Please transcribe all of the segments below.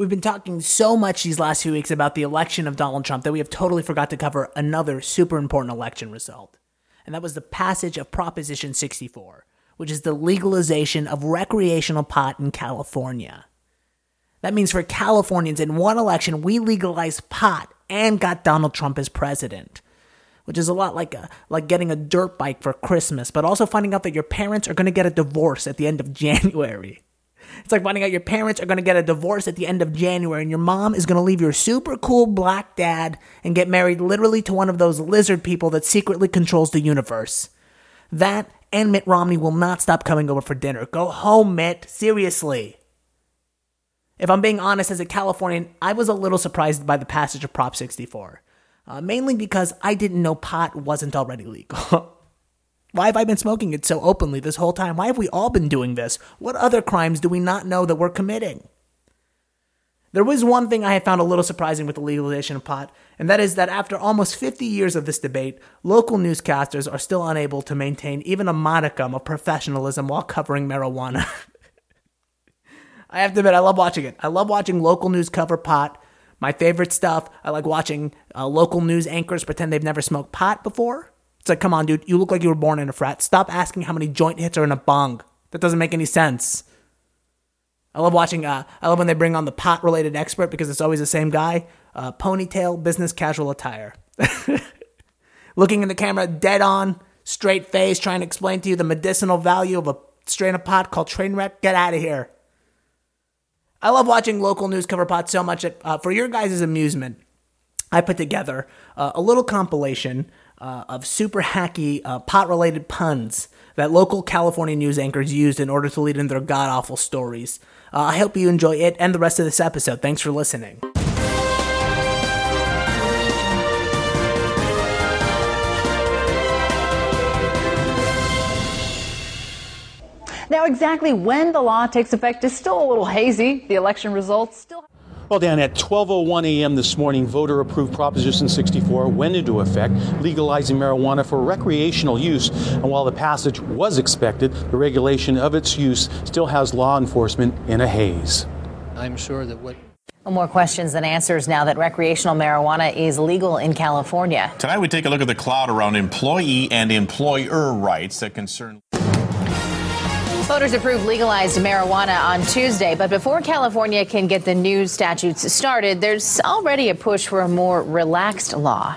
We've been talking so much these last few weeks about the election of Donald Trump that we have totally forgot to cover another super important election result. And that was the passage of Proposition 64, which is the legalization of recreational pot in California. That means for Californians, in one election, we legalized pot and got Donald Trump as president, which is a lot like a, like getting a dirt bike for Christmas, but also finding out that your parents are going to get a divorce at the end of January. It's like finding out your parents are going to get a divorce at the end of January and your mom is going to leave your super cool black dad and get married literally to one of those lizard people that secretly controls the universe. That and Mitt Romney will not stop coming over for dinner. Go home, Mitt. Seriously. If I'm being honest, as a Californian, I was a little surprised by the passage of Prop 64, uh, mainly because I didn't know pot wasn't already legal. Why have I been smoking it so openly this whole time? Why have we all been doing this? What other crimes do we not know that we're committing? There was one thing I had found a little surprising with the legalization of pot, and that is that after almost 50 years of this debate, local newscasters are still unable to maintain even a modicum of professionalism while covering marijuana. I have to admit, I love watching it. I love watching local news cover pot. My favorite stuff. I like watching uh, local news anchors pretend they've never smoked pot before. It's like, come on, dude, you look like you were born in a frat. Stop asking how many joint hits are in a bong. That doesn't make any sense. I love watching. Uh, I love when they bring on the pot-related expert because it's always the same guy. Uh, ponytail, business casual attire, looking in the camera, dead on, straight face, trying to explain to you the medicinal value of a strain of pot called Trainwreck. Get out of here. I love watching local news cover pot so much that uh, for your guys' amusement, I put together uh, a little compilation uh, of super hacky uh, pot related puns that local California news anchors used in order to lead in their god awful stories. Uh, I hope you enjoy it and the rest of this episode. Thanks for listening. Now, exactly when the law takes effect is still a little hazy. The election results still. Well, Dan, at 12:01 a.m. this morning, voter-approved Proposition 64 went into effect, legalizing marijuana for recreational use. And while the passage was expected, the regulation of its use still has law enforcement in a haze. I'm sure that what more questions than answers now that recreational marijuana is legal in California. Tonight, we take a look at the cloud around employee and employer rights that concern. Voters approved legalized marijuana on Tuesday, but before California can get the new statutes started, there's already a push for a more relaxed law.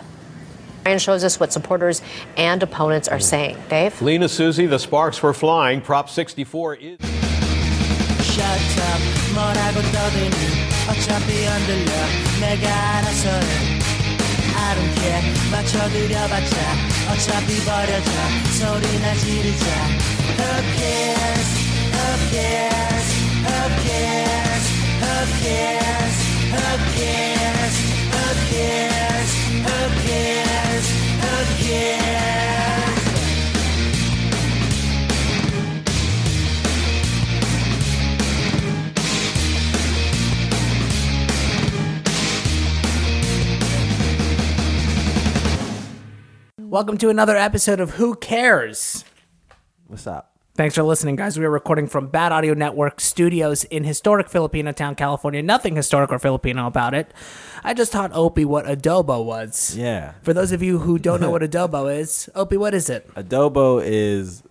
Ryan shows us what supporters and opponents are saying. Dave? Lena Susie, the sparks were flying. Prop 64 is. Shut up, I don't care 맞춰드려봤자 어차피 버려져 소리나 지르자 A kiss, a kiss, a kiss, a kiss, a kiss, a kiss, a kiss, a kiss Welcome to another episode of Who Cares? What's up? Thanks for listening, guys. We are recording from Bad Audio Network studios in historic Filipinotown, California. Nothing historic or Filipino about it. I just taught Opey what adobo was. Yeah. For those of you who don't know what adobo is, Opey, what is it? Adobo is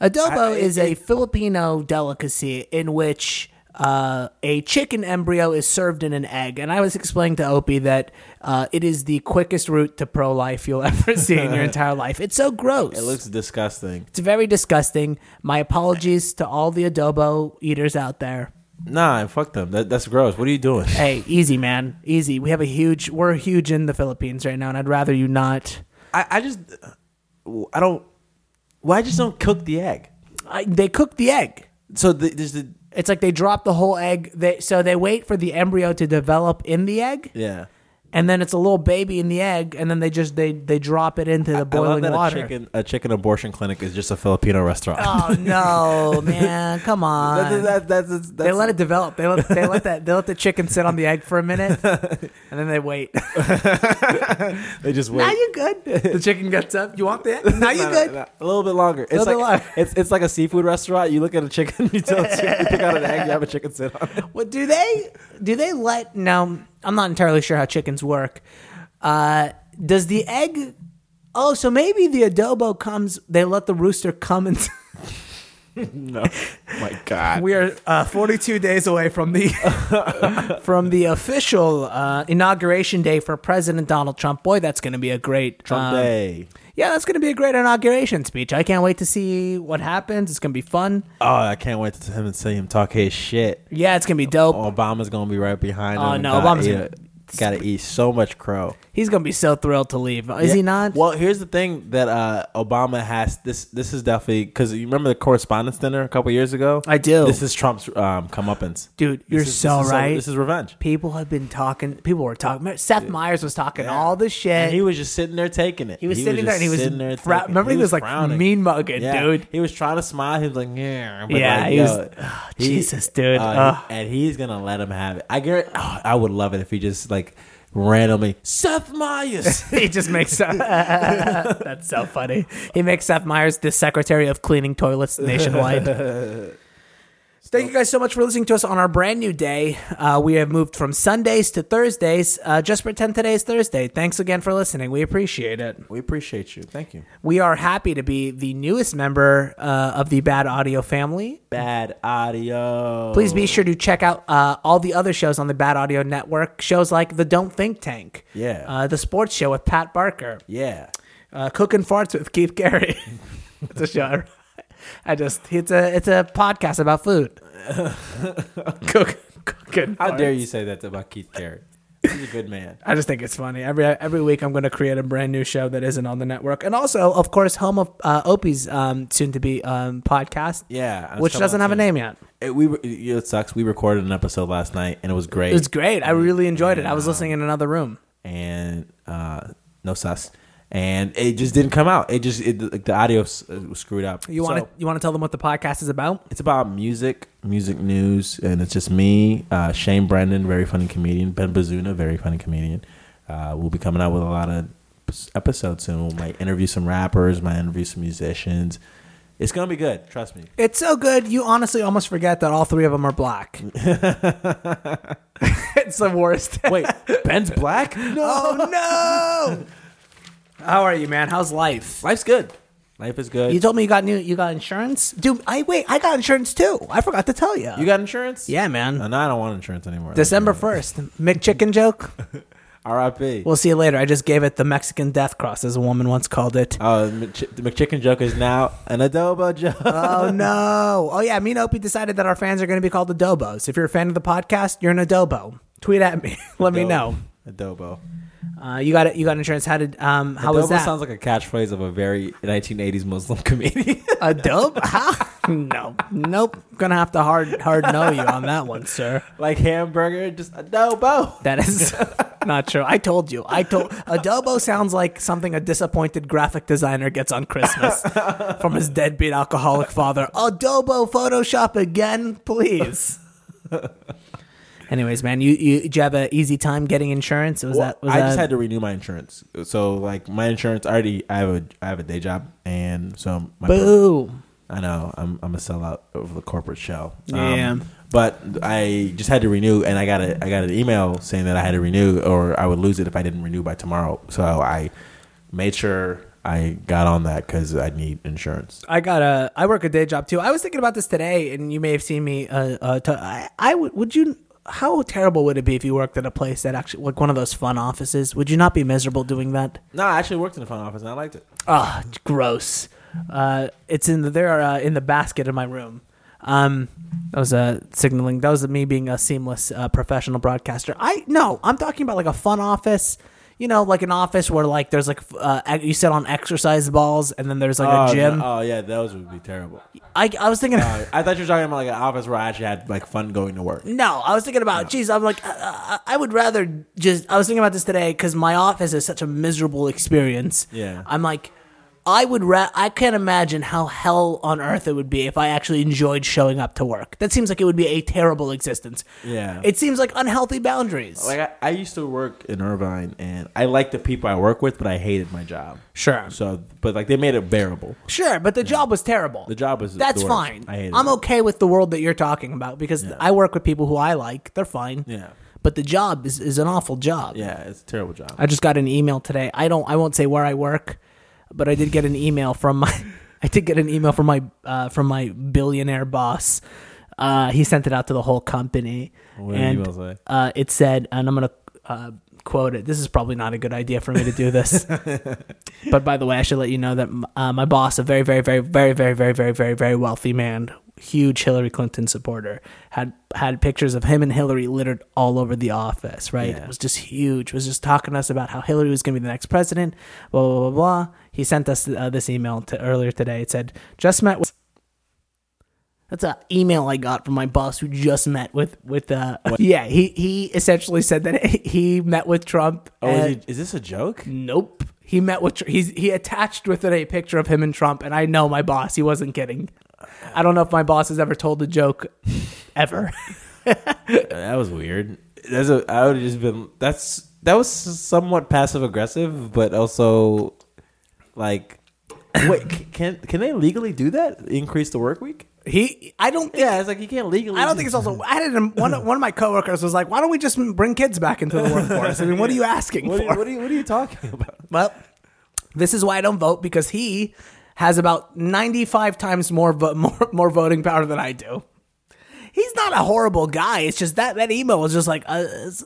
Adobo I- is a Filipino delicacy in which uh, a chicken embryo is served in an egg. And I was explaining to Opey that uh, it is the quickest route to pro life you'll ever see in your entire life. It's so gross. it looks disgusting. It's very disgusting. My apologies to all the adobo eaters out there. Nah, fuck them. That, that's gross. What are you doing? Hey, easy, man. Easy. We have a huge, we're huge in the Philippines right now, and I'd rather you not. I, I just I don't why just don't cook the egg? I, they cook the egg. So the, there's the It's like they drop the whole egg. They, so they wait for the embryo to develop in the egg. yeah. And then it's a little baby in the egg, and then they just they they drop it into the I love boiling that water. A chicken, a chicken abortion clinic is just a Filipino restaurant. Oh no, man! Come on. That- that- that's- that's- they let it develop. They let they let that they let the chicken sit on the egg for a minute, and then they wait. they just wait. now you good. The chicken gets up. You want that? Now you No, no, good. no, a little bit longer. It's little like bit longer. it's it's like a seafood restaurant. You look at a chicken, you tell a chicken, you pick out an egg, you have a chicken sit on it. What do they do? They let no. I'm not entirely sure how chickens work. Uh, does the egg? Oh, so maybe the adobo comes. They let the rooster come and. No, my God. We are uh, 42 days away from the from the official uh, inauguration day for President Donald Trump. Boy, that's going to be a great Trump um, Day. Yeah, that's going to be a great inauguration speech. I can't wait to see what happens. It's going to be fun. Oh, I can't wait to him and see him talk his shit. Yeah, it's going to be dope. Obama's gonna be right behind him. Oh, no, Obama's gonna- it. Gotta eat so much crow. He's going to be so thrilled to leave. Is Yeah. he not? Well, here's the thing that uh, Obama has. This this is definitely because you remember the correspondence dinner a couple years ago. I do. This is Trump's um, comeuppance. Dude, This you're is- so this is right. this is revenge. People have been talking. People were talking. Seth Meyers was talking all the shit. And he was just sitting there taking it. He was sitting there and he was sitting there fra- taking it. remember he was, like, mean mugging, dude. He was trying to smile. He was like, yeah, but Yeah, like, he was- yo, oh, Jesus, dude. uh, Ugh. and he's gonna let him have it. I guarantee. Oh, I would love it if he just like randomly Seth Meyers. he just makes that's so funny. He makes Seth Meyers the secretary of cleaning toilets nationwide. Thank you guys so much for listening to us on our brand new day. Uh, we have moved from Sundays to Thursdays. Uh, just pretend today is Thursday. Thanks again for listening. We appreciate it. we appreciate you. Thank you. We are happy to be the newest member uh, of the Bad Audio family. Bad audio. Please be sure to check out uh, all the other shows on the Bad Audio Network. Shows like The Don't Think Tank, Yeah. uh, The Sports Show with Pat Barker, Yeah. uh, Cooking Farts with Keith Carey. it's a show. I, I just it's a it's a podcast about food. Cook, cooking. How dare you say that about Keith Carey? He's a good man. I just think it's funny. Every every week, I'm going to create a brand new show that isn't on the network, and also, of course, home of uh, Opey's um, soon to be um, podcast. Yeah, it's which doesn't out have a name yet. It, we were- it sucks. We recorded an episode last night and it was great. It was great. I really enjoyed it. I was listening in another room. and uh, no sus, and it just didn't come out. It just it, like, the audio s- uh, was screwed up. You want to So, you want to tell them what the podcast is about? It's about music, music news, and it's just me, uh, Shane Brendan, very funny comedian, Ben Bazuna, very funny comedian. Uh, we'll be coming out with a lot of episodes soon. We might interview some rappers, might interview some musicians. It's gonna be good. Trust me. It's so good. You honestly almost forget that all three of them are black. it's the worst. Wait, Ben's black? oh no! How are you, man? How's life? Life's good. Life is good. You told me you got new. You got insurance, dude. I wait. I got insurance too. I forgot to tell you. You got insurance? yeah, man. No, no, I don't want insurance anymore. December first, McChicken joke. R.I.P. We'll see you later. I just gave it the Mexican death cross, as a woman once called it. Oh, the Mc- the McChicken joke is now an adobo joke. oh no! Oh yeah, me and Opey decided that our fans are going to be called adobos. If you're a fan of the podcast, you're an adobo. Tweet at me. Let me know. Adobo. Uh, you got it. You got insurance. How did? Um, how adobo was that? sounds like a catchphrase of a very 1980s Muslim comedian. Adobe? How? no, nope. Gonna have to hard hard know you on that one, sir. like hamburger, just adobo. That is not true. I told you. I told adobo sounds like something a disappointed graphic designer gets on Christmas from his deadbeat alcoholic father. Adobo Photoshop again, please. Anyways, man, you, you did you have an easy time getting insurance? Was that was I that, just had to renew my insurance. So like my insurance, I already I have a I have a day job, and so my boo? I know I'm I'm a sellout of the corporate shell. Yeah. but I just had to renew, and I got a I got an email saying that I had to renew, or I would lose it if I didn't renew by tomorrow. So I made sure I got on that because I need insurance. I got a. I work a day job too. I was thinking about this today, and you may have seen me. Uh, uh, t- I, I would. Would you? How terrible would it be if you worked at a place that actually, like one of those fun offices? Would you not be miserable doing that? No, I actually worked in a fun office, and I liked it. Ah, gross. Uh, it's in the there uh, in the basket in my room. Um, that was uh, signaling. That was me being a seamless uh, professional broadcaster. I no, I'm talking about like a fun office. You know, like an office where like there's like uh, you sit on exercise balls and then there's like oh, a gym. no- oh yeah, those would be terrible. I, I was thinking. Uh, I thought you were talking about like an office where I actually had like fun going to work. No, I was thinking about. Geez, I'm like, I would rather just. I was thinking about this today because my office is such a miserable experience. Yeah. I'm like, I would. Ra- I can't imagine how hell on earth it would be if I actually enjoyed showing up to work. That seems like it would be a terrible existence. Yeah. It seems like unhealthy boundaries. Like I, I used to work in Irvine, and I liked the people I work with, but I hated my job. Sure. So, but like they made it bearable. Sure, but the job was terrible. The job was That's the worst. fine. I hated I'm it. okay with the world that you're talking about because I work with people who I like. They're fine. Yeah. But the job is, is an awful job. Yeah, it's a terrible job. I just got an email today. I don't. I won't say where I work, but I did get an email from my. I did get an email from my uh, from my billionaire boss. Uh, he sent it out to the whole company, What did and? Uh, it said, and I'm gonna uh, quote it. This is probably not a good idea for me to do this, but by the way, I should let you know that uh, my boss, a very, very, very, very, very, very, very, very, very wealthy man, huge Hillary Clinton supporter, had had pictures of him and Hillary littered all over the office. Right, Yeah. it was just huge. Was just talking to us about how Hillary was going to be the next president. Blah blah blah blah. He sent us uh, this email to earlier today. It said, "Just met with." That's an email I got from my boss who just met with with uh yeah he he essentially said that he met with Trump. Oh, is, he, is this a joke? Nope. He met with he's he attached with it a picture of him and Trump, and I know my boss. He wasn't kidding. I don't know if my boss has ever told a joke, ever. That was weird. That's a. I would have just been. That's that was somewhat passive aggressive, but also like. Wait, can can they legally do that? Increase the work week? He, I don't. Think, Yeah, it's like you can't legally. I don't think it's also. I had one. of- One of my coworkers was like, "Why don't we just bring kids back into the workforce?" I mean, what are you asking What for? are, you, what, are you, what are you talking about? Well, this is why I don't vote because he has about 95 times more vo- more more voting power than I do. He's not a horrible guy. It's just that that email was just like, uh, is-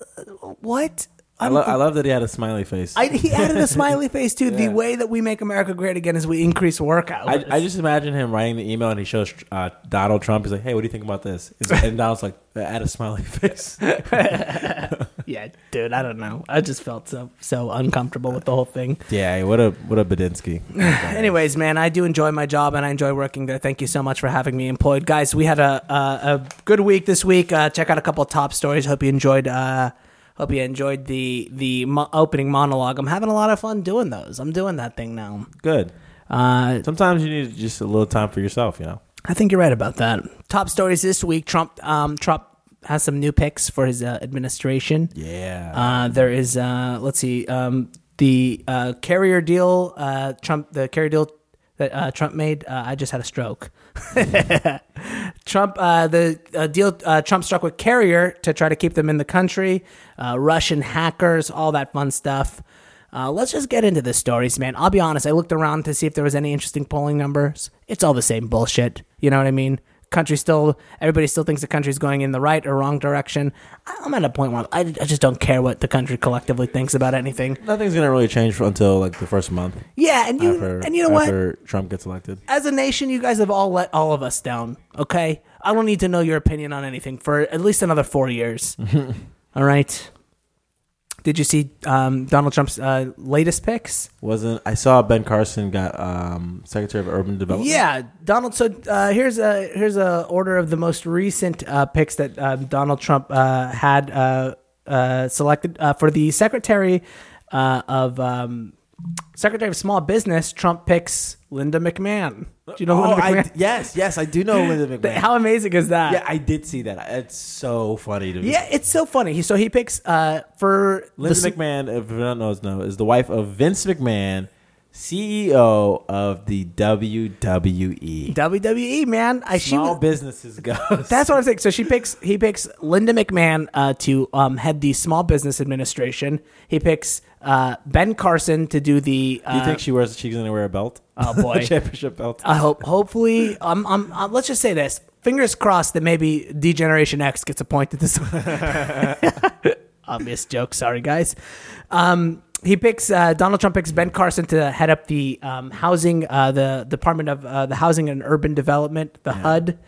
what? I, lo- I love that he had a smiley face. I, he added a smiley face too. The way that we make America great again is we increase work hours. I, I just imagine him writing the email and he shows uh, Donald Trump. He's like, "Hey, what do you think about this?" And Donald's like, "Add a smiley face." Yeah, dude. I don't know. I just felt so so uncomfortable with the whole thing. yeah, what a what a Badinsky. Anyways, man, I do enjoy my job and I enjoy working there. Thank you so much for having me employed, guys. We had a a, a good week this week. Uh, check out a couple of top stories. Hope you enjoyed. Uh, hope you enjoyed the the mo- opening monologue. I'm having a lot of fun doing those. I'm doing that thing now. Good. Uh, Sometimes you need just a little time for yourself, you know. I think you're right about that. Top stories this week. Trump. Um, Trump has some new picks for his uh, administration. Yeah. Uh, there is, uh, let's see, um, the uh, carrier deal. Uh, Trump, the carrier deal that uh, Trump made. Uh, I just had a stroke. Trump, uh, the uh, deal uh, Trump struck with Carrier to try to keep them in the country. Uh, Russian hackers, all that fun stuff. Uh, let's just get into the stories, man. I'll be honest. I looked around to see if there was any interesting polling numbers. It's all the same bullshit. You know what I mean? Country still, everybody still thinks the country's going in the right or wrong direction. I'm at a point where I, I just don't care what the country collectively thinks about anything. Nothing's gonna really change for, until like the first month Yeah, and you after and you know what? Trump gets elected. as a nation, you guys have all let all of us down. Okay, I don't need to know your opinion on anything for at least another four years. all right. Did you see um, Donald Trump's uh, latest picks? Wasn't I saw Ben Carson got um, Secretary of Urban Development? Yeah, Donald. So uh, here's a here's a order of the most recent uh, picks that uh, Donald Trump uh, had uh, uh, selected uh, for the Secretary uh, of um, Secretary of Small Business. Trump picks Linda McMahon. Do you know Oh, Linda I, McMahon? yes, yes, I do know Linda McMahon. How amazing is that? yeah, I did see that. It's so funny to me. Yeah, it's so funny. So he picks uh for Linda the, McMahon, if you don't know, know, is the wife of Vince McMahon, CEO of the WWE. WWE man. I she Small was, businesses goes. that's what I'm saying. So she picks he picks Linda McMahon uh, to um, head the Small Business Administration. He picks uh, Ben Carson to do the. Uh, Do you think she wears? She's gonna wear a belt? Oh, boy. a championship belt. I hope. Hopefully, um, um, uh, let's just say this. Fingers crossed that maybe D-Generation X gets appointed this. Way. Obvious joke. Sorry, guys. Um, he picks uh, Donald Trump picks Ben Carson to head up the um, housing, uh, the Department of uh, the Housing and Urban Development, the HUD.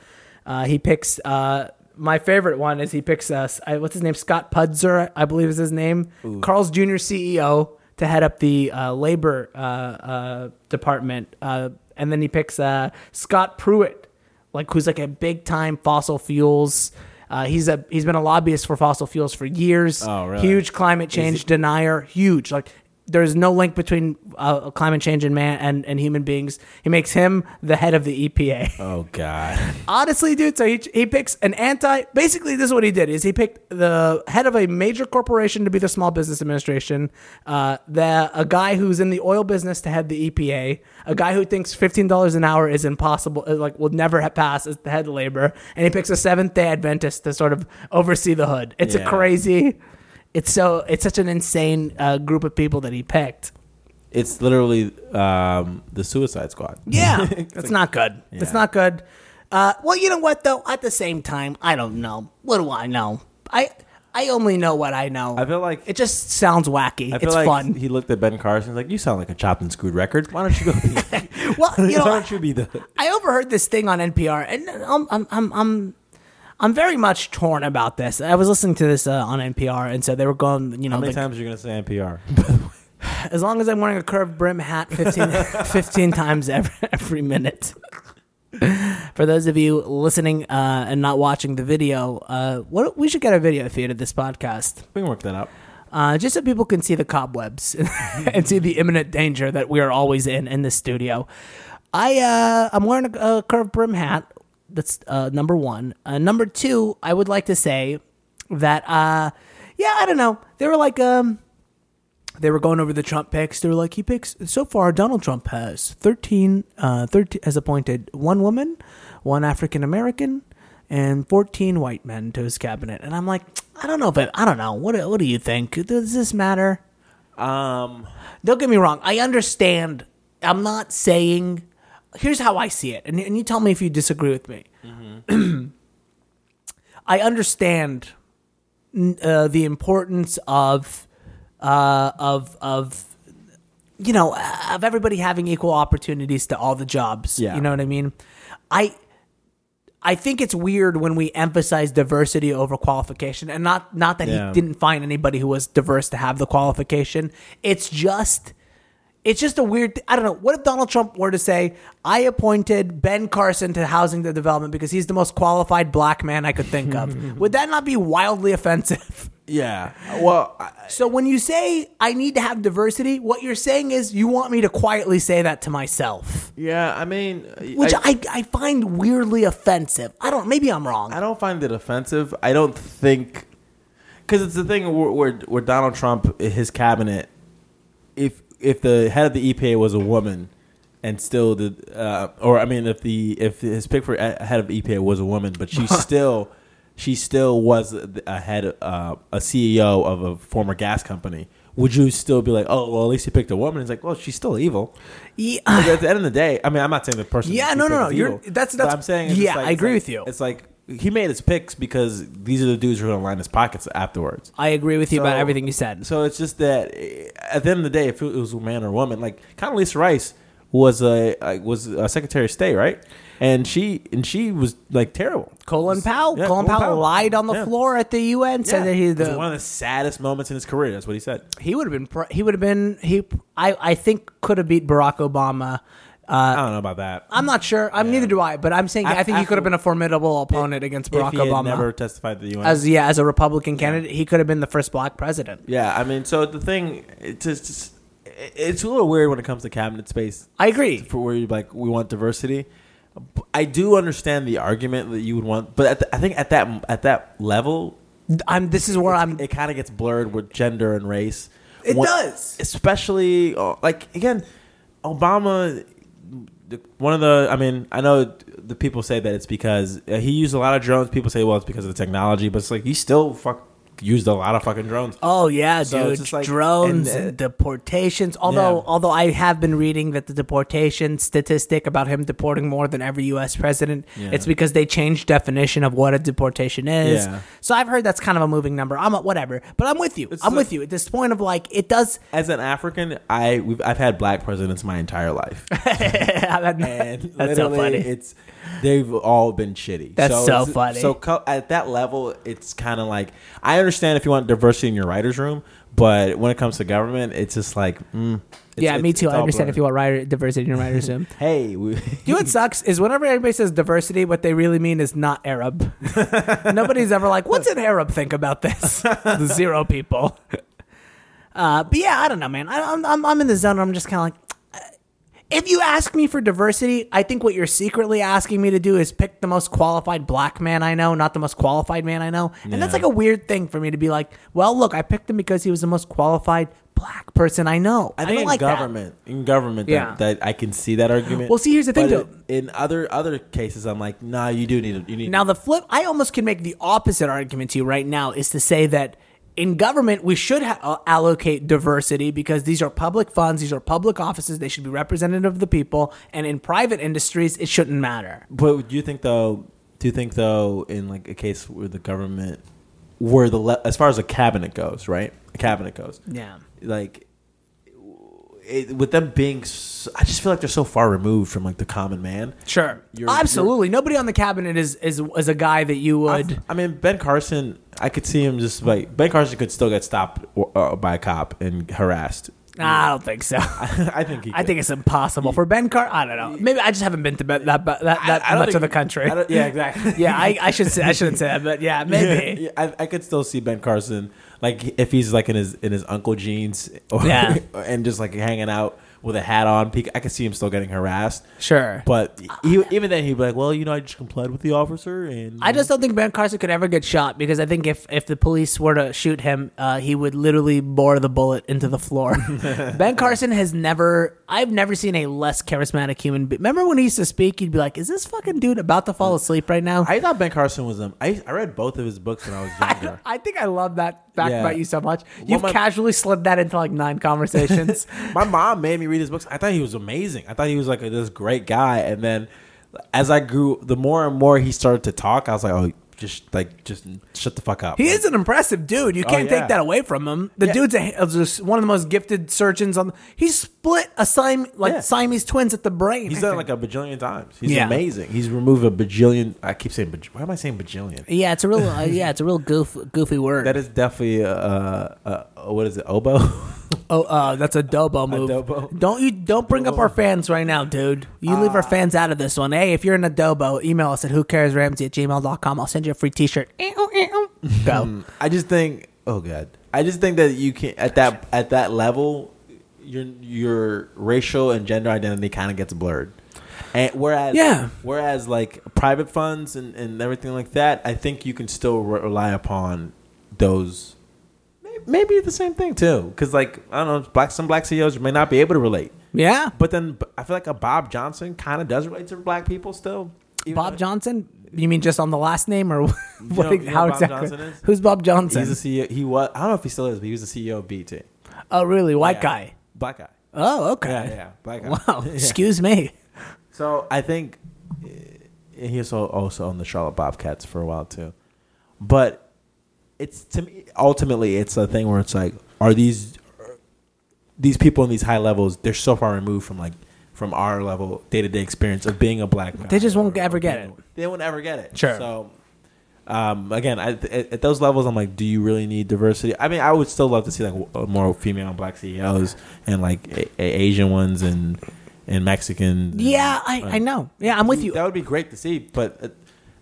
Uh, he picks uh, my favorite one is he picks us. I, what's his name? Scott Puzder, I believe is his name. Carl's Jr. CEO to head up the uh, labor uh, uh, department, uh, and then he picks uh, Scott Pruitt, like who's like a big time fossil fuels. Uh, he's a he's been a lobbyist for fossil fuels for years. Oh, really? Huge climate change denier. Huge. Like there's no link between uh, climate change and man and, and human beings. He makes him the head of the EPA. Oh God. Honestly, dude, so he, he picks an anti. Basically, this is what he did: is he picked the head of a major corporation to be the Small Business Administration, uh, the a guy who's in the oil business to head the EPA, a guy who thinks fifteen dollars an hour is impossible, uh, like will never pass as the head of labor, and he picks a Seventh Day Adventist to sort of oversee the hood. It's a crazy. It's so it's such an insane uh, group of people that he picked. It's literally um, the Suicide Squad. Yeah, that's not good. It's Yeah. not good. Uh, well, you know what though? At the same time, I don't know. What do I know? I I only know what I know. I feel like it just sounds wacky. I feel It's like fun. he looked at Ben Carson like, "You sound like a chopped and screwed record. Why don't you go? Be, well, you know, why don't you be the?" I overheard this thing on NPR, and I'm I'm I'm I'm, I'm very much torn about this. I was listening to this uh, on NPR, and so they were going, you know, How many the- times are you gonna say NPR? as long as I'm wearing a curved brim hat 15, 15 times every, every minute. For those of you listening uh, and not watching the video, uh, what we should get a video feed of this podcast, we can work that out. uh, just so people can see the cobwebs and see the imminent danger that we are always in in this studio. I uh, I'm wearing a, a curved brim hat. That's uh, number one. Uh, number two, I would like to say that uh, yeah, I don't know. They were like um they were going over the Trump picks. They were like, he picks so far. Donald Trump has 13, uh, 13 has appointed one woman, one African American, and 14 white men to his cabinet. And I'm like, I don't know if it, I don't know. What, what do you think? Does this matter? Um, Don't get me wrong. I understand. I'm not saying. Here's how I see it, and, and you tell me if you disagree with me. I understand uh, the importance of uh, of of you know of everybody having equal opportunities to all the jobs. Yeah. You know what I mean? I I think it's weird when we emphasize diversity over qualification, and not not that Yeah. he didn't find anybody who was diverse to have the qualification. It's just it's just a weird. Th- I don't know. What if Donald Trump were to say, "I appointed Ben Carson to housing the development because he's the most qualified black man I could think of"? Would that not be wildly offensive? yeah. Well, I, So when you say I need to have diversity, what you're saying is you want me to quietly say that to myself, yeah. I mean, which I, I, find weirdly offensive. I don't. Maybe I'm wrong. I don't find it offensive. I don't think because it's the thing where, where where Donald Trump, his cabinet, if if the head of the EPA was a woman, and still the uh, or I mean if the if his pick for a- head of EPA was a woman, but she still she still was a head uh, a CEO of a former gas company. Would you still be like, oh well, at least he picked a woman? It's like, well, she's still evil. Yeah. At the end of the day, I mean, I'm not saying the person. Yeah, no, no, no, you're- evil. that's- But I'm saying. it's yeah, like- I it's agree like- with you. It's like he made his picks because these are the dudes who are going to line his pockets afterwards. I agree with you about everything you said. So it's just that eh, at the end of the day, if it was a man or a woman, like Condoleezza Rice was a was a Secretary of State, right? And she and she was like terrible. Colin Powell. Yeah, Colin, Powell, lied on the Yeah. floor at the UN. Said Yeah. that he was the one of the saddest moments in his career. That's what he said. he would have been he would have been he I I think could have beat Barack Obama. I don't know about that. I'm not sure. I'm neither do I, but I'm saying I Af- think he could have been a formidable opponent against Barack if he had Obama. never testified to the UN. as yeah, as a Republican candidate, he could have been the first black president. yeah, I mean, so the thing, it's just, just- it's a little weird when it comes to cabinet space. I agree. for where you like we want diversity. I do understand the argument that you would want, but at the, I think at that at that level, I'm. This is where I'm. it kind of gets blurred with gender and race. It does. especially uh, like again, Obama. The- One of the, I mean, I know the people say that it's because uh, he used a lot of drones. People say, well, it's because of the technology, but it's like he still fuck used a lot of fucking drones. Oh yeah, So it's dude. just like- Drones, and, uh, deportations. Although, Yeah. although I have been reading that the deportation statistic about him deporting more than every U.S. president, Yeah. it's because they changed definition of what a deportation is. Yeah. So I've heard that's kind of a moving number. I'm a, whatever, but I'm with you. I'm like- with you at this point of like it does. As an African, I we've, I've had black presidents my entire life, and That's so literally, funny. It's they've all been shitty. That's so it's- funny. So co- at that level, it's kind of like I understand if you want diversity in your writers' room, but when it comes to government, it's just like mm, it's- yeah, me too. I understand blurred. if you want writer diversity in your writers room. Hey, we, You know what sucks is whenever everybody says diversity, what they really mean is not Arab. Nobody's ever like, "What's an Arab think about this?" zero people. Uh, but yeah, I don't know, man. I, I'm, I'm I'm in the zone. Where I'm just kind of like, if you ask me for diversity, I think what you're secretly asking me to do is pick the most qualified black man I know, not the most qualified man I know. And that's like a weird thing for me to be like, well, look, I picked him because he was the most qualified black person I know. I think don't in like that. government, in government, that, Yeah. that I can see that argument. Well, see, here's the thing, But though. In other other cases, I'm like, nah, you do need you need Now the flip, I almost can make the opposite argument to you right now is to say that in government we should ha- uh, allocate diversity because these are public funds, these are public offices, they should be representative of the people, and in private industries it shouldn't matter. But do you think though? Do you think though, in like a case where the government, where the le- as far as the cabinet goes, right? The cabinet goes, Yeah. like it, with them being, I just feel like they're so far removed from like the common man. Sure, You're- absolutely. Nobody on the cabinet is is is a guy that you would. I mean, Ben Carson, I could see him just like Ben Carson could still get stopped uh, by a cop and harassed. Nah, I don't think so. I think he. I think it's impossible for Ben Car. I don't know. Maybe I just haven't been to that that that, that I don't much think- of the country. I don't- yeah, exactly. yeah, I, I should say I shouldn't say that, but yeah, maybe. Yeah, I, I could still see Ben Carson like if he's like in his in his uncle jeans, or, Yeah. and just like hanging out with a hat on. I could see him still getting harassed. Sure. But he, even then, he'd be like, "Well, you know, I just complied with the officer." And I just don't think Ben Carson could ever get shot because I think if, if the police were to shoot him, uh, he would literally bore the bullet into the floor. ben Carson has never, I've never seen a less charismatic human. Be- Remember when he used to speak? You'd be like, "Is this fucking dude about to fall asleep right now?" I thought Ben Carson was um. I I read both of his books when I was younger. I think I love that fact Yeah. about you so much. Well, You've my- casually slid that into like nine conversations. My mom made me read his books. I thought he was amazing. I thought he was like a, this great guy. And then as I grew, the more and more he started to talk, I was like, "Oh, just like just shut the fuck up." He is an impressive dude. You Oh, can't yeah. take that away from him. The Yeah. dude's a, is just one of the most gifted surgeons on. He split a Siam, like Yeah. Siamese twins at the brain. He's I done think. like a bajillion times. He's Yeah. amazing. He's removed a bajillion. I keep saying, baj- why am I saying bajillion? Yeah, it's a real uh, yeah, it's a real goof, goofy word. That is definitely a, a, a what is it? Oboe. oh, uh, that's a dobo move. Adobo. Don't you don't bring up our fans right now, dude. You leave our fans out of this one. Hey, if you're an adobo, email us at who cares Ramsey at gmail.com. I'll send you a free T-shirt. Go. I just think. Oh god. I just think that you can at that at that level, your your racial and gender identity kind of gets blurred. And whereas Yeah. whereas like private funds and, and everything like that, I think you can still re- rely upon those. May- Maybe the same thing too, because like I don't know, black some black CEOs may not be able to relate. Yeah, But then I feel like a Bob Johnson kind of does relate to black people still. Bob though- Johnson. You mean just on the last name or what? know- you know how Bob exactly? Who's Bob Johnson? He's a CEO. He was. I don't know if he still is, but he was the CEO of BET. oh, really? White Yeah. guy. Black guy. Oh, okay. Yeah, yeah, black guy. Wow. Yeah. Excuse me. So I think uh, he was also on the Charlotte Bobcats for a while too. But it's to me ultimately it's a thing where it's like, are these these people in these high levels? They're so far removed from like from our level day to day experience of being a black guy. They just won't or- ever or get it. They won't ever get it. Sure. So. Um, again, I, at, at those levels, I'm like, do you really need diversity? I mean, I would still love to see like more female and black CEOs and like a, a Asian ones and and Mexican. Yeah, I, I know. Yeah, I'm with you. That would be great to see, but at,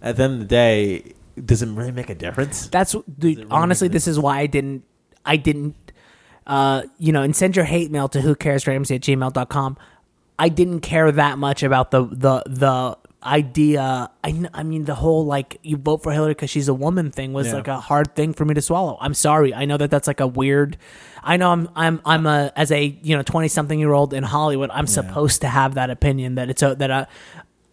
at the end of the day, does it really make a difference? That's dude. Honestly, this is why I didn't. I didn't. Uh, you know, and send your hate mail to who cares Ramsey at gmail.com. I didn't care that much about the the the idea. I I mean, the whole like you vote for Hillary because she's a woman thing was Yeah. like a hard thing for me to swallow. I'm sorry. I know that that's like a weird. I know I'm I'm I'm a as a you know twenty something year old in Hollywood. I'm supposed to have that opinion that it's a that I.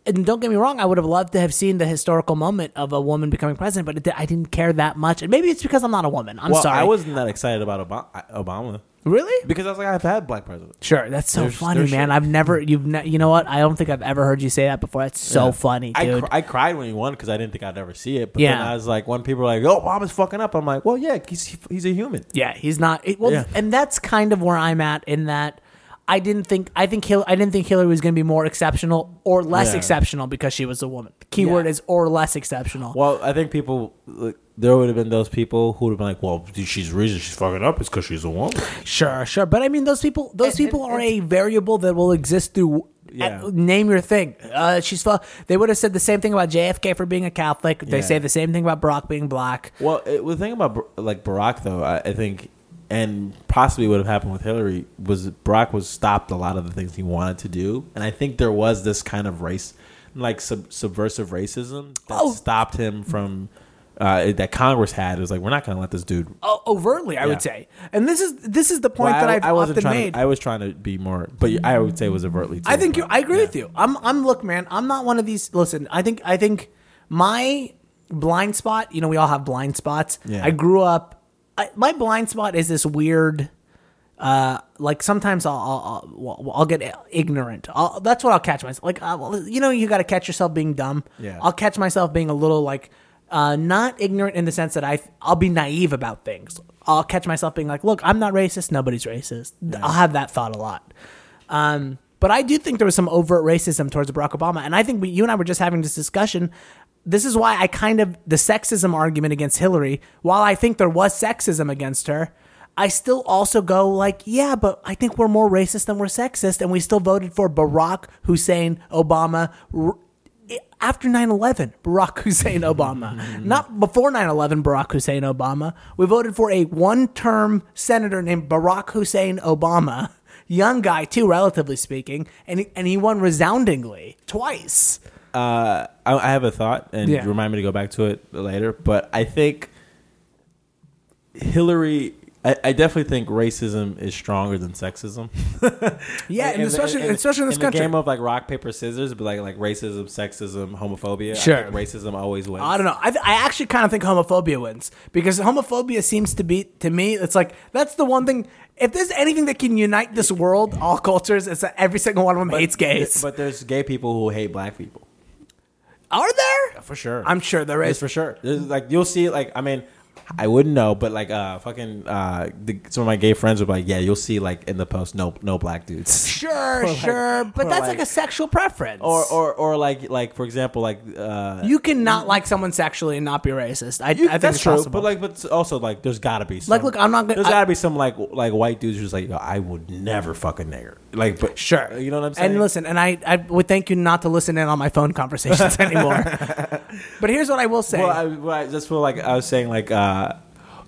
and don't get me wrong, I would have loved to have seen the historical moment of a woman becoming president, but it, I didn't care that much. And maybe it's because I'm not a woman. I'm well, sorry. I wasn't that excited about Obama, Obama really because I was like, I've had black presidents. sure. That's so funny, man. shit. I've never you've ne- you know what? I don't think I've ever heard you say that before. That's so Yeah. funny, I, dude. cr- I cried when he won because I didn't think I'd ever see it. But Yeah. then I was like, when people were like, "Oh, Obama's fucking up," I'm like, "Well, yeah, he's he's a human." Yeah, he's not. It, well, Yeah. and that's kind of where I'm at in that I didn't think I think Hil- I didn't think Hillary was going to be more exceptional or less Yeah. exceptional because she was a woman. The keyword Yeah. is or less exceptional. Well, I think people like, there would have been those people who would have been like, "Well, she's reason she's fucking up is because she's a woman." Sure, sure, but I mean those people. Those people are a variable that will exist through. Yeah. uh, name your thing. Uh, she's. fu- They would have said the same thing about JFK for being a Catholic. They Yeah. say the same thing about Barack being black. Well, it, the thing about like Barack though, I, I think, and possibly would have happened with Hillary was Barack was stopped a lot of the things he wanted to do, and I think there was this kind of race, like sub- subversive racism that Oh. stopped him from. Uh, that Congress had it was like we're not going to let this dude. O- overtly, I Yeah. would say, and this is this is the point Well, that I, I've I wasn't often made. To, I was trying to be more, but I would say it was overtly. Too, I think you. I agree yeah. with you. I'm. I'm. Look, man. I'm not one of these. Listen. I think. I think my blind spot. You know, we all have blind spots. Yeah. I grew up. I, my blind spot is this weird. Uh, like sometimes I'll I'll, I'll, I'll get ignorant. I'll, that's what I'll catch myself. Like uh, well, you know, you got to catch yourself being dumb. Yeah. I'll catch myself being a little like uh, not ignorant in the sense that I I'll be naive about things. I'll catch myself being like, look, I'm not racist. Nobody's racist. I'll have that thought a lot. Um, but I do think there was some overt racism towards Barack Obama, and I think we, you and I were just having this discussion. This is why I kind of the sexism argument against Hillary. While I think there was sexism against her, I still also go like, yeah, but I think we're more racist than we're sexist, and we still voted for Barack Hussein Obama. r- After 9 11, Barack Hussein Obama. Mm-hmm. Not before 9 11, Barack Hussein Obama. We voted for a one term senator named Barack Hussein Obama young guy too, relatively speaking, and he, and he won resoundingly twice. Uh, I, I have a thought, and Yeah. remind me to go back to it later. But I think Hillary. I, I definitely think racism is stronger than sexism. Yeah, and especially especially in this in country. game of like rock paper scissors, but like like racism, sexism, homophobia. I Sure. racism always wins. I don't know. I, th- I actually kind of think homophobia wins because homophobia seems to be to me. It's like that's the one thing. If there's anything that can unite this world, all cultures, it's that every single one of them hates gays. But there's gay people who hate black people. Are there? For sure. I'm sure there is. for sure. There's like you'll see like I mean I wouldn't know, but like uh fucking uh the, some of my gay friends would be like, yeah, you'll see like in the post no no black dudes. Sure, like- sure, but that's like- like, a sexual preference. Or or or like like for example like uh you cannot like someone sexually and not be racist. I, you- I think that's it's true, possible. but like, but also like, there's got to be some, Like, look, I'm not gonna- There's I- got to be some like like white dudes who's like, Yo, I would never fuck a nigger. Like, but Sure. you know what I'm saying? And listen, and I, I would thank you not to listen in on my phone conversations anymore. but here's what I will say. Well, I, well, I just feel like I was saying like uh,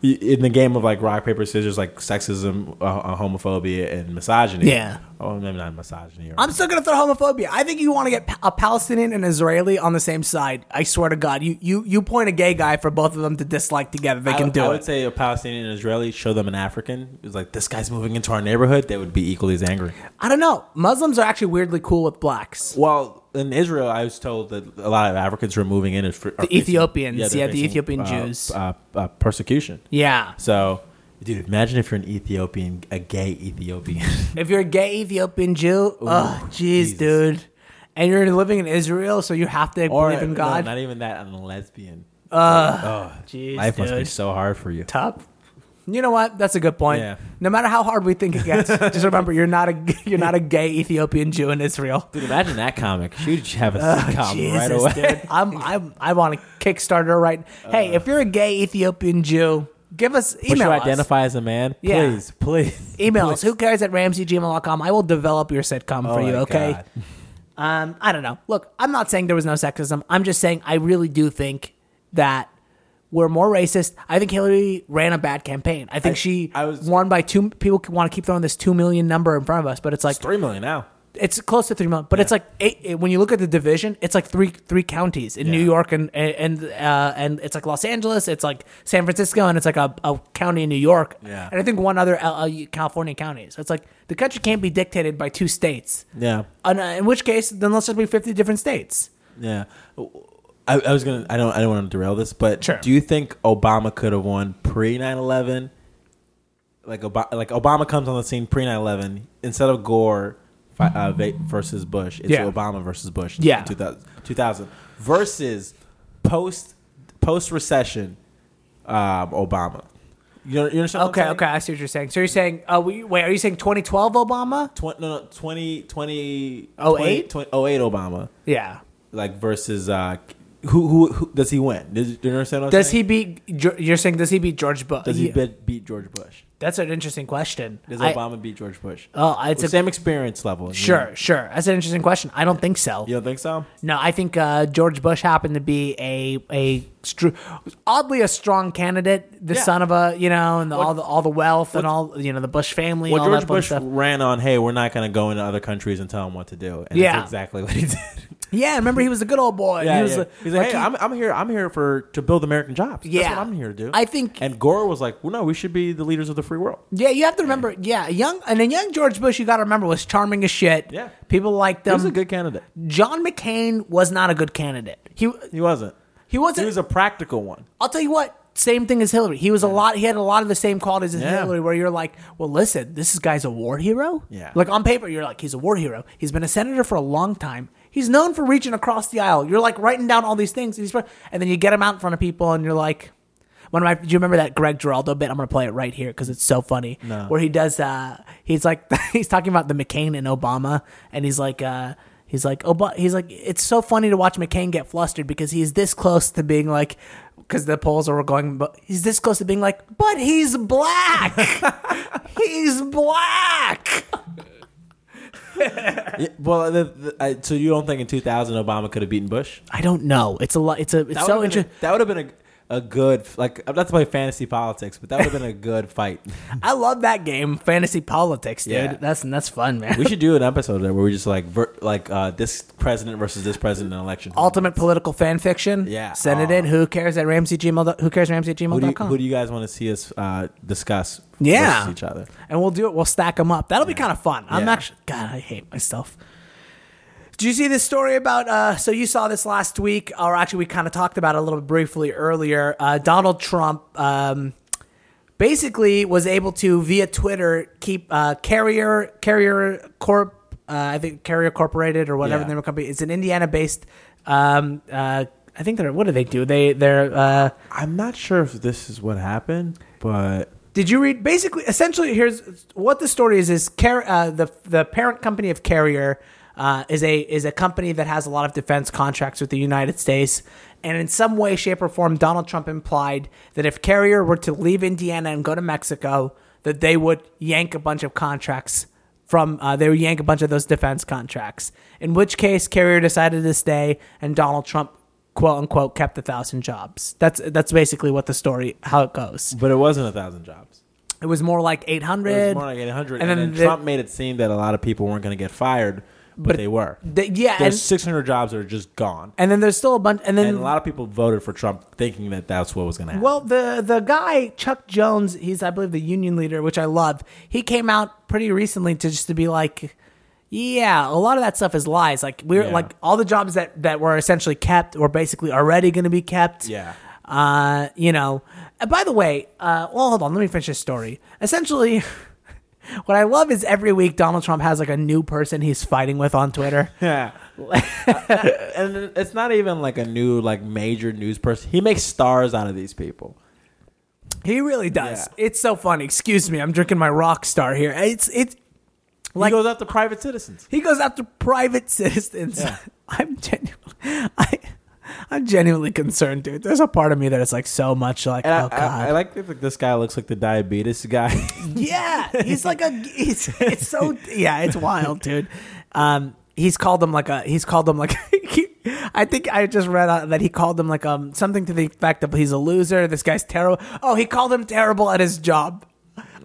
in the game of like rock paper scissors, like sexism, uh, uh, homophobia, and misogyny. Yeah. Oh, maybe not misogyny. Or, I'm still gonna throw homophobia. I think you want to get a Palestinian and Israeli on the same side. I swear to God, you you you point a gay guy for both of them to dislike together. They I, can do it. I it. would say a Palestinian and Israeli show them an African. It's like this guy's moving into our neighborhood. They would be equally as angry. I don't know. Muslims are actually weirdly cool with blacks. Well, in Israel, I was told that a lot of Africans were moving in as fr- are facing- Ethiopians, they're yeah, the Ethiopian uh, Jews. uh, uh, persecution. Yeah. So, dude, imagine if you're an Ethiopian, a gay Ethiopian. If you're a gay Ethiopian Jew, oh jeez, dude, and you're living in Israel, so you have to or believe in no, God. not even that. I'm a lesbian. Uh, jeez, Life must be so hard for you. tough. You know what? That's a good point. Yeah. No matter how hard we think it gets, just remember you're not a you're not a gay Ethiopian Jew in Israel. Dude, imagine that comic. She'd have a sitcom Jesus, right away. dude. I'm, I'm I want a Kickstarter right. hey, if you're a gay Ethiopian Jew, give us email you us. identify as a man? Yeah. Please, please. Email us. Who cares at ramseygmail.com. I will develop your sitcom for Oh you. Okay. God. Um, I don't know. Look, I'm not saying there was no sexism. I'm just saying I really do think that we're more racist. I think Hillary ran a bad campaign. I think I- she I was- won by two. People want to keep throwing this two million number in front of us, but it's like Three million now. it's close to three million, but it's like eight, it- when you look at the division, it's like three three counties in New York and and uh, and it's like Los Angeles, it's like San Francisco, and it's like a, a county in New York, Yeah. and I think one other uh, uh, California county. So it's like the country can't be dictated by two states. Yeah. And, uh, in which case, then let's just be fifty different states. Yeah. I, I was gonna. I don't. I don't want to derail this, but Sure. do you think Obama could have won pre 9-11? Like Obama, like Obama comes on the scene pre 9-11 instead of Gore uh, versus Bush. It's Yeah. Obama versus Bush. Yeah. in 2000, 2000 versus post post recession um, Obama. You, know, you understand? what I'm Okay, saying? okay, I see what you're saying. So you're saying, uh, we, wait, are you saying 2012 Obama? Twen- no, no, 20, 20, 08? 20, 08 Obama. Yeah. Like versus uh, who, who who does he win? Does, do you understand? What I'm Does saying? he beat? You're saying does he beat George Bush? Does he beat, beat George Bush? That's an interesting question. Does I- Obama beat George Bush? Oh, it's a- same experience level. Sure, know? sure. That's an interesting question. I don't think so. You don't think so? No, I think uh, George Bush happened to be a a str- oddly a strong candidate, the Yeah. son of a you know, and the, What- all the all the wealth and all you know the Bush family. Well, George that Bush ran on, hey, we're not going to go into other countries and tell them what to do. And Yeah. that's exactly what he did. Yeah, remember he was a good old boy. Yeah, he was yeah. a- He's like, hey, he- I'm, I'm here. I'm here for to build American jobs. Yeah. That's what I'm here to do. I think- And Gore was like, well, no, we should be the leaders of the free world. Yeah, you have to remember. Yeah, young and then young George Bush, you got to remember, was charming as shit. Yeah. people liked He him. was a good candidate. John McCain was not a good candidate. He He wasn't. he wasn't. He was a practical one. I'll tell you what. Same thing as Hillary. He was a lot. He had a lot of the same qualities as Yeah. Hillary, where you're like, well, listen, this guy's a war hero. Yeah. Like on paper, you're like, he's a war hero. He's been a senator for a long time. He's known for reaching across the aisle. You're like writing down all these things, He's- and then you get him out in front of people, and you're like, one of my. Do you remember that Greg Giraldo bit? I'm gonna play it right here because it's so funny. No. Where he does. uh He's like he's talking about the McCain and Obama, and he's like. uh He's like, oh, but he's like, it's so funny to watch McCain get flustered because he's this close to being like, because the polls are going, but he's this close to being like, but he's black. he's black. Yeah, well, the, the, I, so you don't think in 2000 Obama could have beaten Bush? I don't know. It's a lot. It's a. It's so interesting. That would have been a, a good like I'm not to play fantasy politics, but that would have been a good fight. I love that game, fantasy politics, dude. Yeah. That's that's fun, man. We should do an episode there where we just like ver- like uh, this president versus this president in election. Ultimate political fan fiction. Yeah. Send it Aw. in. Who cares at Ramsey Gmail? Who cares Ramsey at Who do, you, who do you guys want to see us uh, discuss? Yeah. each other. and we'll do it. We'll stack them up. That'll be kind of fun. I'm Yeah. actually God. I hate myself. Did you see this story about? Uh, so you saw this last week, or actually, we kind of talked about it a little bit briefly earlier. Uh, Donald Trump um, basically was able to via Twitter keep uh, Carrier Carrier Corp. Uh, I think Carrier Incorporated or whatever Yeah. the name of the company. It's an Indiana-based. Um, uh, I think they're. What do they do? They they're. Uh, I'm not sure if this is what happened, but Did you read? Basically, essentially, here's what the story is: is Car- uh, the the parent company of Carrier uh, is a is a company that has a lot of defense contracts with the United States, and in some way, shape, or form, Donald Trump implied that if Carrier were to leave Indiana and go to Mexico, that they would yank a bunch of contracts from uh, they would yank a bunch of those defense contracts. In which case, Carrier decided to stay, and Donald Trump. "Quote unquote," kept a thousand jobs. That's that's basically what the story how it goes. but it wasn't a thousand jobs. It was more like eight hundred. It was more like 800. And And, then then the- Trump made it seem that a lot of people weren't going to get fired, but, But they were. The- yeah, There's 600 jobs that are just gone. and then there's still a bunch. And then And a lot of people voted for Trump thinking that that's what was going to happen. well, the the guy Chuck Jones, he's I believe the union leader, which I love. He came out pretty recently to just to be like, yeah, a lot of that stuff is lies. Like we're Yeah. like all the jobs that that were essentially kept were basically already going to be kept. Yeah. Uh, you know. uh, By the way, uh, well, hold on. Let me finish this story. Essentially. What I love is every week Donald Trump has like a new person he's fighting with on Twitter. Yeah. and it's not even like a new like major news person. He makes stars out of these people. He really does. Yeah. It's so funny. Excuse me, I'm drinking my rock star here. It's it's like he goes after private citizens. he goes after private citizens. Yeah. I'm genuinely I I'm genuinely concerned, dude. There's a part of me that is like so much like, And oh I, god. I, I like that this guy looks like the diabetes guy. yeah, he's like a he's it's so yeah, it's wild, dude. Um he's called him like a he's called him like he, I think I just read out that he called him like um something to the effect of he's a loser. This guy's terrible. Oh, he called him terrible at his job.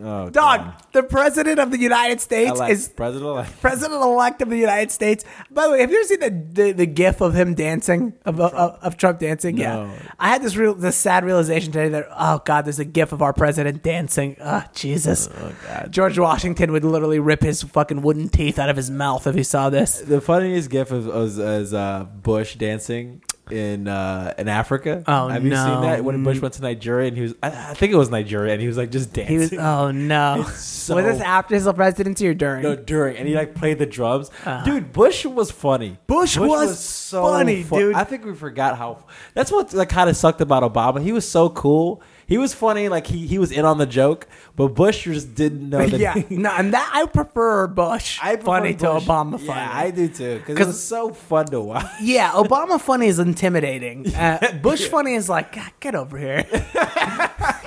Oh, Dog, God. the president of the United States Elect- is president elect. president elect of the United States. By the way, have you ever seen the the, the gif of him dancing of, of, of Trump dancing? No. Yeah, I had this real this sad realization today that oh god, there's a gif of our president dancing. Oh Jesus, Oh, God. George Washington would literally rip his fucking wooden teeth out of his mouth if he saw this. The funniest gif was, was, was uh, Bush dancing in uh, in Africa. Oh, Have you no. seen that when Bush went to Nigeria and he was? I, I think it was Nigeria and he was like just dancing. He was oh no. So- was this after his presidency or during? no, during and he like played the drums. Dude, Bush was funny. Uh-huh. Bush was funny, fu- dude. I think we forgot how. That's what like kind of sucked about Obama. He was so cool. He was funny. Like he he was in on the joke, but Bush just didn't know that. yeah, no, and that I prefer Bush I prefer funny Bush. to Obama funny. Yeah, I do too. Because it's so fun to watch. Yeah, Obama funny is intimidating. Uh, Bush funny is like, "God, get over here,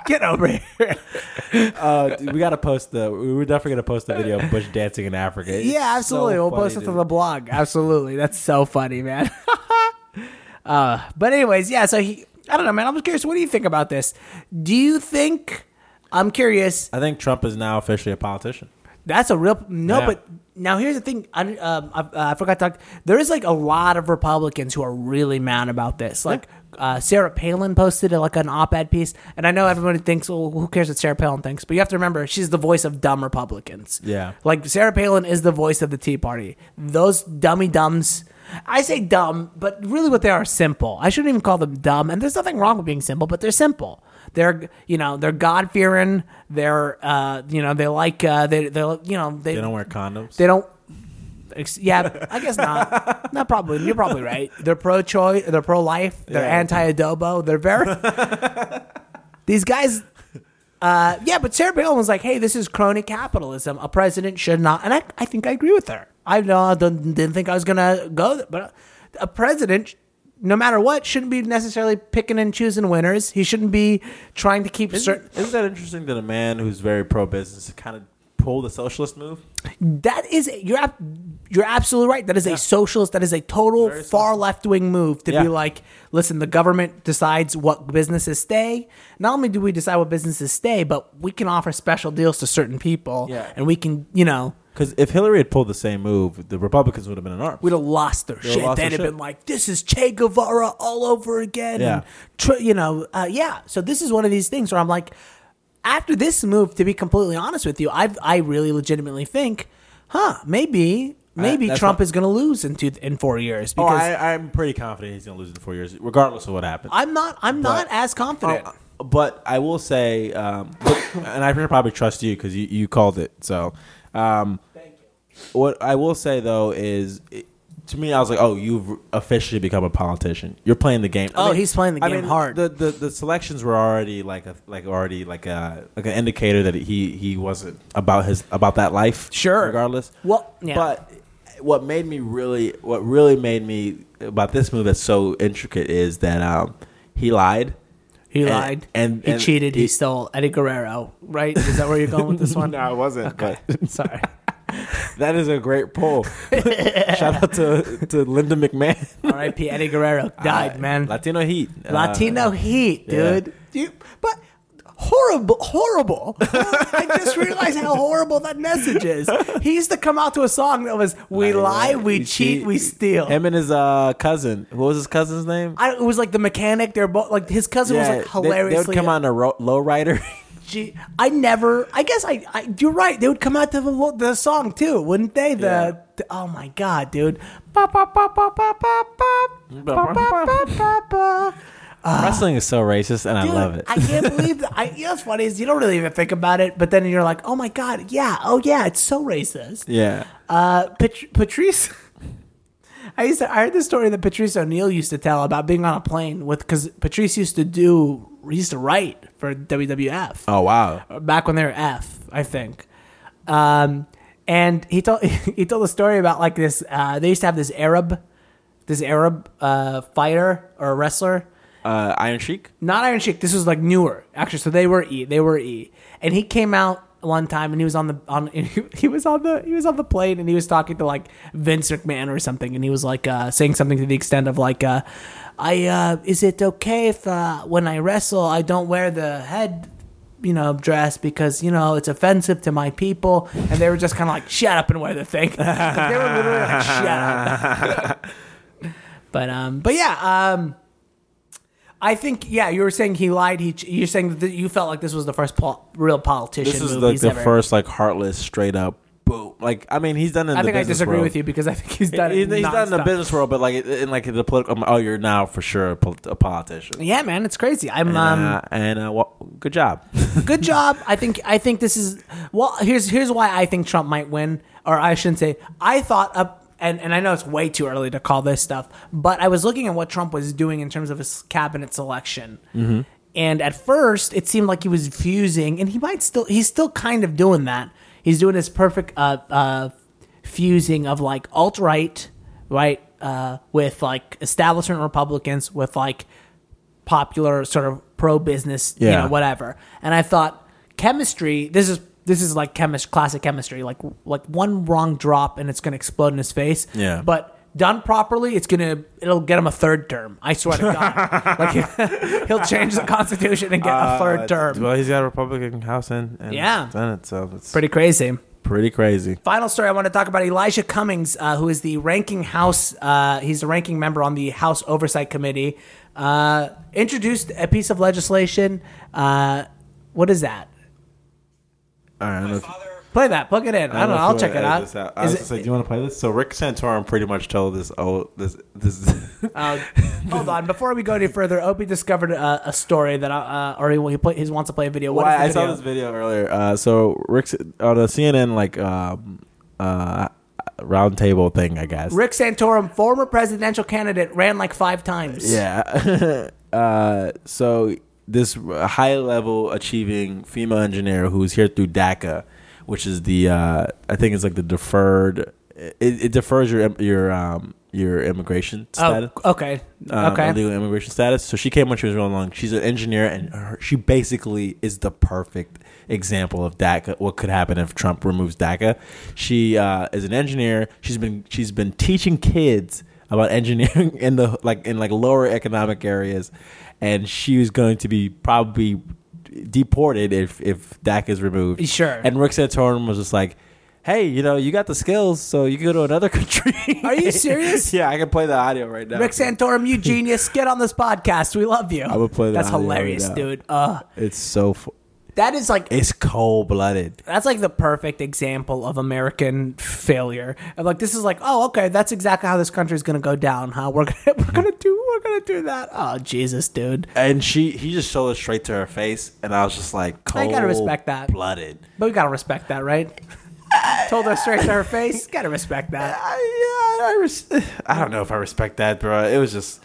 get over here. Uh, dude, we gotta post the. We're definitely gonna post the video of Bush dancing in Africa. It's yeah, absolutely. so we'll funny, post it to the blog. Absolutely, that's so funny, man. uh, but anyways, yeah. So he, I don't know, man. I'm just curious. What do you think about this? Do you think? I'm curious. I think Trump is now officially a politician. That's a real no, Yeah. but now here's the thing. I, um, I, uh, I forgot to talk. There is like a lot of Republicans who are really mad about this. Like uh, Sarah Palin posted uh, like an op-ed piece, and I know everybody thinks, "Well, who cares what Sarah Palin thinks?" But you have to remember, she's the voice of dumb Republicans. Yeah. like Sarah Palin is the voice of the Tea Party. Those dummy dumbs. I say dumb, but really what they are is simple. I shouldn't even call them dumb, and there's nothing wrong with being simple, but they're simple. They're you know they're God fearing. They're uh you know they like uh they they you know they They don't wear condoms. they don't. Yeah, I guess not. not probably. You're probably right. They're pro-choice. They're pro-life. They're Yeah. anti-adobo. They're very. These guys. Uh, yeah, but Sarah Palin was like, "Hey, this is crony capitalism. A president should not." And I, I think I agree with her. I uh, didn't, didn't think I was gonna go, there, but a president, no matter what, shouldn't be necessarily picking and choosing winners. He shouldn't be trying to keep certain. Isn't, isn't that interesting that a man who's very pro business kind of pull the socialist move? That is you're you're absolutely right. That is a socialist. That is a total Very far left wing move to Yeah. be like, listen, the government decides what businesses stay. Not only do we decide what businesses stay, but we can offer special deals to certain people, Yeah. and we can, you know, Because if Hillary had pulled the same move, the Republicans would have been in arms. we'd have lost their They'd shit. lost They'd their have shit. been like, this is Che Guevara all over again. Yeah. And, tr- you know, uh, yeah. So this is one of these things where I'm like, after this move, to be completely honest with you, I I really legitimately think, huh, maybe maybe that's Trump what- is going to lose in two in four years oh, because I, I'm pretty confident he's going to lose in four years, regardless of what happens. I'm not I'm not as confident. Oh, but I will say, um, but- and I should probably trust you because you, you called it. So, um, What I will say though is, it, to me, I was like, oh, you've officially become a politician. You're playing the game. Oh, he's playing the game I mean, hard. The, the the selections were already like a like already like a like an indicator that he he wasn't about his about that life. Sure. regardless. Well, yeah. but what made me really what really made me about this move that's so intricate is that um he lied. He and- lied and- he and cheated. He, he- stole Eddie Guerrero. Right? Is that where you're going with this one? No, I wasn't. Okay. Sorry. That is a great poll. Shout out to, to Linda McMahon. R.I.P. Eddie Guerrero died, Uh, man. Latino Heat. Uh, Latino Heat, yeah. dude. You, but horrible, horrible. I just realized how horrible that message is. He used to come out to a song that was "We lie, we, cheat, we steal." Him and his uh, cousin. What was his cousin's name? I, it was like the mechanic. They're both like his cousin was like They, they would come on a ro- lowrider. Gee, I never. I guess I, I. You're right. They would come out to the the song too, wouldn't they? The, Yeah. the- oh my god, dude. Ba, ba, ba, ba, ba, ba, ba. Ba, ba, ba, ba, ba. Wrestling is so racist, and I Dude, love it. I can't believe that. I, you know what's funny is you don't really even think about it, but then you're like, oh my god, yeah, oh yeah, it's so racist. yeah. Uh, Pat- Patrice. I used to. I heard the story that Patrice O'Neal used to tell about being on a plane with because Patrice used to do he used to write for WWF Oh wow. back when they were F, I think. Um, and he told he told a story about like this. Uh, they used to have this Arab, this Arab uh, fighter or wrestler Uh, Iron Sheik. not Iron Sheik. This was like newer, actually. So they were E. They were E, and he came out one time and he was on the on he, he was on the he was on the plane and he was talking to like Vince McMahon or something, and he was like uh, saying something to the extent of like, uh, "I uh, is it okay if uh, when I wrestle I don't wear the head you know, dress because you know it's offensive to my people, and they were just kind of like, "Shut up and wear the thing." They were literally like, "Shut up." but um, but yeah, um, I think yeah, you were saying he lied. He you're saying that you felt like this was the first pol- real politician. This is like the ever- first like heartless, straight up boom. Like I mean, he's done. In I the think I disagree world. with you because I think he's done He- it. he's done in the business world, but like in like the political. Oh, you're now for sure a, pol- a politician. Yeah, man, it's crazy. I'm And, um, uh, and uh, well, good job. good job. I think I think this is well. Here's here's why I think Trump might win, or I shouldn't say. I thought up. And, and I know it's way too early to call this stuff, but I was looking at what Trump was doing in terms of his cabinet selection. Mm-hmm. And at first, it seemed like he was fusing, and he might still, he's still kind of doing that. He's doing his perfect uh, uh, fusing of like alt right, right, uh, with like establishment Republicans, with like popular sort of pro business, you know, whatever. And I thought chemistry. This is this is like chemist classic chemistry. Like like one wrong drop and it's going to explode in his face. Yeah. But done properly, it's gonna it'll get him a third term. I swear to God. like he'll change the Constitution and get a third term. Uh, Well, he's got a Republican House and, and Yeah. Senate, so it's Pretty crazy. pretty crazy. Final story I want to talk about Elijah Cummings, uh, who is the ranking House. Uh, he's the ranking member on the House Oversight Committee. Uh, introduced a piece of legislation. Uh, what is that? All right, I don't know if- Play that. Plug it in. I don't know. if I'll you check wanna it edit out. I was it- gonna say, do you want to play this? So Rick Santorum pretty much told this. Oh, this this. Uh, hold on. Before we go any further, Opey discovered a, a story that I, uh, or he, he, play, he wants to play a video. What Why is the I saw video? this video earlier. Uh, so Rick on a CNN like um, uh, round table thing, I guess. Rick Santorum, former presidential candidate, ran like five times. Yeah. uh, so this high level achieving female engineer who's here through DACA, which is the uh, I think it's like the deferred. It, it defers your your um your immigration status. Oh, okay. um, okay. illegal immigration status. So she came when she was real long. She's an engineer, and her, she basically is the perfect example of DACA. What could happen if Trump removes DACA? She uh, is an engineer. She's been she's been teaching kids about engineering in the like in like lower economic areas, and she was going to be probably deported if if DACA is removed. Sure. And Rick Santorum was just like. Hey, you know, you got the skills, so you can go to another country. Are you serious? yeah, I can play the audio right now. Rick Santorum, you genius. Get on this podcast. We love you. I would play the That's hilarious, right dude. Uh, It's so. Fu- that is like it's cold blooded. that's like the perfect example of American failure. And like this is like, oh, okay, that's exactly how this country is gonna go down. Huh? We're gonna we're gonna do we're gonna do that. Oh Jesus, dude. And she, he just showed it straight to her face, and I was just like, I gotta respect that. Blooded. But we gotta respect that, right? Told her straight to her face. Gotta respect that. I, yeah, I, res- I don't know if I respect that, bro. It was just.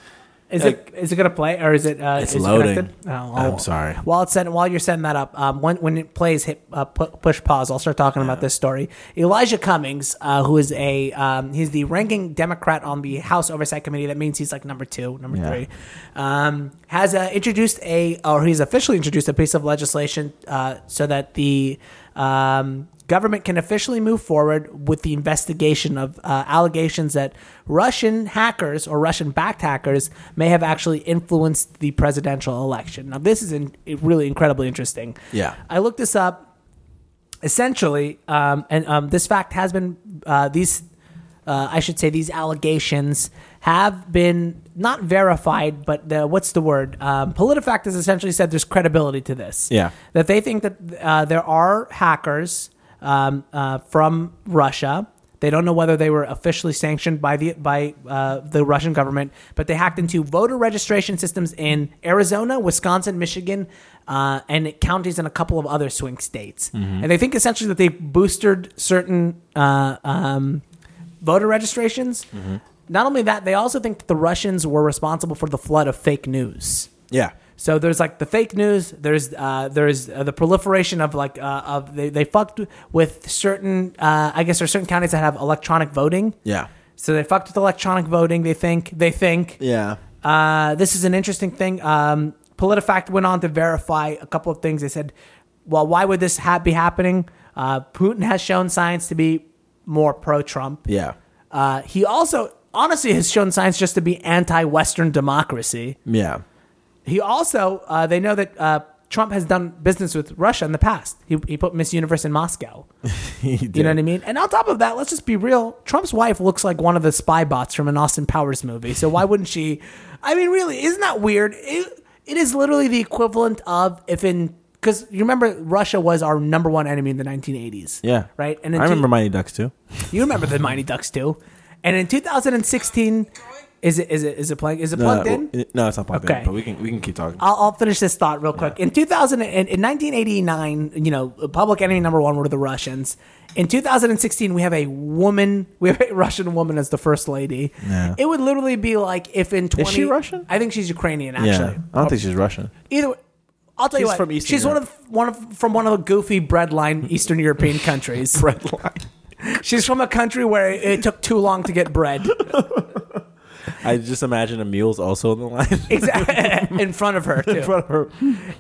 Is Like- it is it gonna play or is it? Uh, It's is it loading. connected? Oh, I'm sorry. While it's setting, while you're setting that up, um, when when it plays, hit uh, pu- push pause. I'll start talking about this story. Elijah Cummings, uh, who is a um, he's the ranking Democrat on the House Oversight Committee. That means he's like number two, number Yeah. three. Um, has uh, introduced a or he's officially introduced a piece of legislation uh, so that the um, government can officially move forward with the investigation of uh, allegations that Russian hackers or Russian backed hackers may have actually influenced the presidential election. Now, this is in, really incredibly interesting. Yeah. I looked this up. Essentially, um, and um, this fact has been, uh, these, uh, I should say, these allegations have been not verified, but the, what's the word? Um, PolitiFact has essentially said there's credibility to this Yeah. that they think that uh, there are hackers um, uh, from Russia. They don't know whether they were officially sanctioned by the by uh, the Russian government, but they hacked into voter registration systems in Arizona, Wisconsin, Michigan, uh, and counties in a couple of other swing states. And they think essentially that they boosted certain uh, um, voter registrations. Not only that, they also think that the Russians were responsible for the flood of fake news. Yeah. So there's like the fake news. There's uh, there's uh, the proliferation of like uh, of they, they fucked with certain uh, I guess there's certain counties that have electronic voting. Yeah. So they fucked with electronic voting. They think they think. Yeah. Uh, this is an interesting thing. Um, PolitiFact went on to verify a couple of things. They said, well, why would this ha- be happening? Uh, Putin has shown signs to be more pro-Trump. Yeah. Uh, he also honestly has shown signs just to be anti-Western democracy. Yeah. He also, uh, they know that uh, Trump has done business with Russia in the past. He, he put Miss Universe in Moscow. You know what I mean? And on top of that, let's just be real. Trump's wife looks like one of the spy bots from an Austin Powers movie. So why wouldn't she? I mean, really, isn't that weird? It, it is literally the equivalent of if in because you remember Russia was our number one enemy in the 1980s. Yeah. Right. And I remember two- Mighty Ducks too. you remember the Mighty Ducks too. And in 2016, is it is it is it playing? Is it plugged no, in? No, it's not plugged Okay. in. But we can we can keep talking. I'll, I'll finish this thought real quick. In 2000, in, in 1989, you know, public enemy number one were the Russians. In 2016, we have a woman, we have a Russian woman as the first lady. Yeah. It would literally be like if in 20. she Russian? I think she's Ukrainian, actually. yeah, I don't think she's Russian. Either way, I'll tell you what. from Eastern she's one of one of from one of the goofy breadline Eastern European countries. Breadline. She's from a country where it took too long to get bread. I just imagine a mule's also in the line. Exactly. in front of her too. in front of her.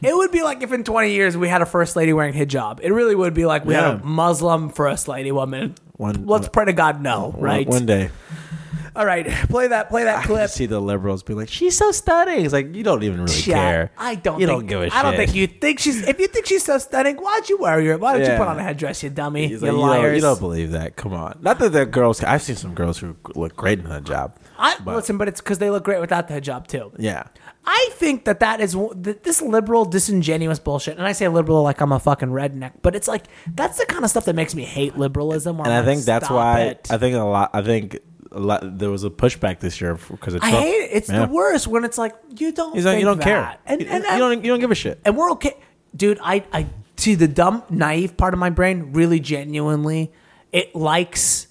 It would be like if in 20 years we had a first lady wearing hijab. It really would be like we had a Muslim first lady woman. One- Let's pray to God, no, right? One day, All right, play that, play that I clip. see the liberals be like, "She's so stunning." It's like you don't even really Yeah, care. I don't. You think, don't give a shit. I don't think you think she's. If you think she's so stunning, why'd you wear your? Why don't you put on a headdress, you dummy? He's you like, you, don't, liars. you don't believe that. Come on. Not that the girls. I've seen some girls who look great in a hijab. I but- listen, but it's because they look great without the hijab too. Yeah. I think that that is this liberal, disingenuous bullshit. And I say liberal like I'm a fucking redneck, but it's like that's the kind of stuff that makes me hate liberalism. And I think that's why it. I think a lot. I think a lot. There was a pushback this year because of I hate it. It's Yeah. the worst when it's like you don't. He's like, think you don't that. care. and you, and, you don't. You don't give a shit. and we're okay, dude. I I see the dumb, naive part of my brain really genuinely. It likes,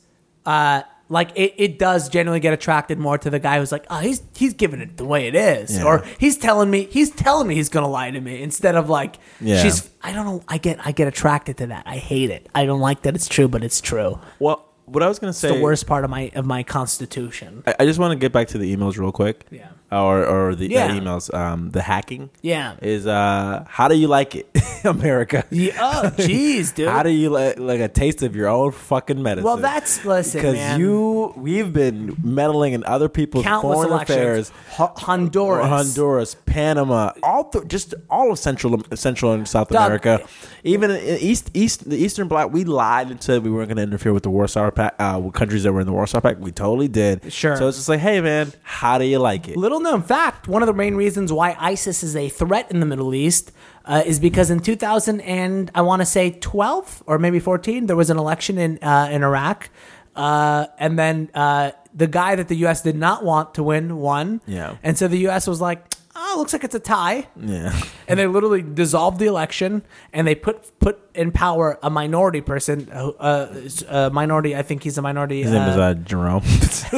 uh, like it, it does genuinely get attracted more to the guy who's like, oh, he's he's giving it the way it is, Yeah. or he's telling me he's telling me he's gonna lie to me instead of like, Yeah. she's. I don't know. I get I get attracted to that. I hate it. I don't like that it's true, but it's true. Well, what I was gonna say. It's the worst part of my of my constitution. I, I just want to get back to the emails real quick. Yeah. Or or the Yeah. uh, emails. Um, the hacking. Yeah. Is uh, how do you like it, America? Yeah, oh, jeez, dude. How do you like like a taste of your own fucking medicine? Well, that's listen, because man. you we've been meddling in other people's countless foreign elections. affairs. Ho- Honduras, Honduras, Panama, all th- just all of Central Central and South Doug, America, even in East East the Eastern Bloc. We lied and said we weren't going to interfere with the Warsaw Pact, uh, with countries that were in the Warsaw Pact. We totally did. Sure. So it's just like, hey man, how do you like it? Little known fact: one of the main reasons why ISIS is a threat in the Middle East uh, is because in 2000 and I want to say 12 or maybe 14, there was an election in uh, in Iraq, uh, and then uh, the guy that the U.S. did not want to win won. Yeah. and so the U.S. was like. Oh, looks like it's a tie. Yeah. and they literally dissolved the election and they put put in power a minority person uh, uh, a minority i think he's a minority His name is uh, uh, Jerome.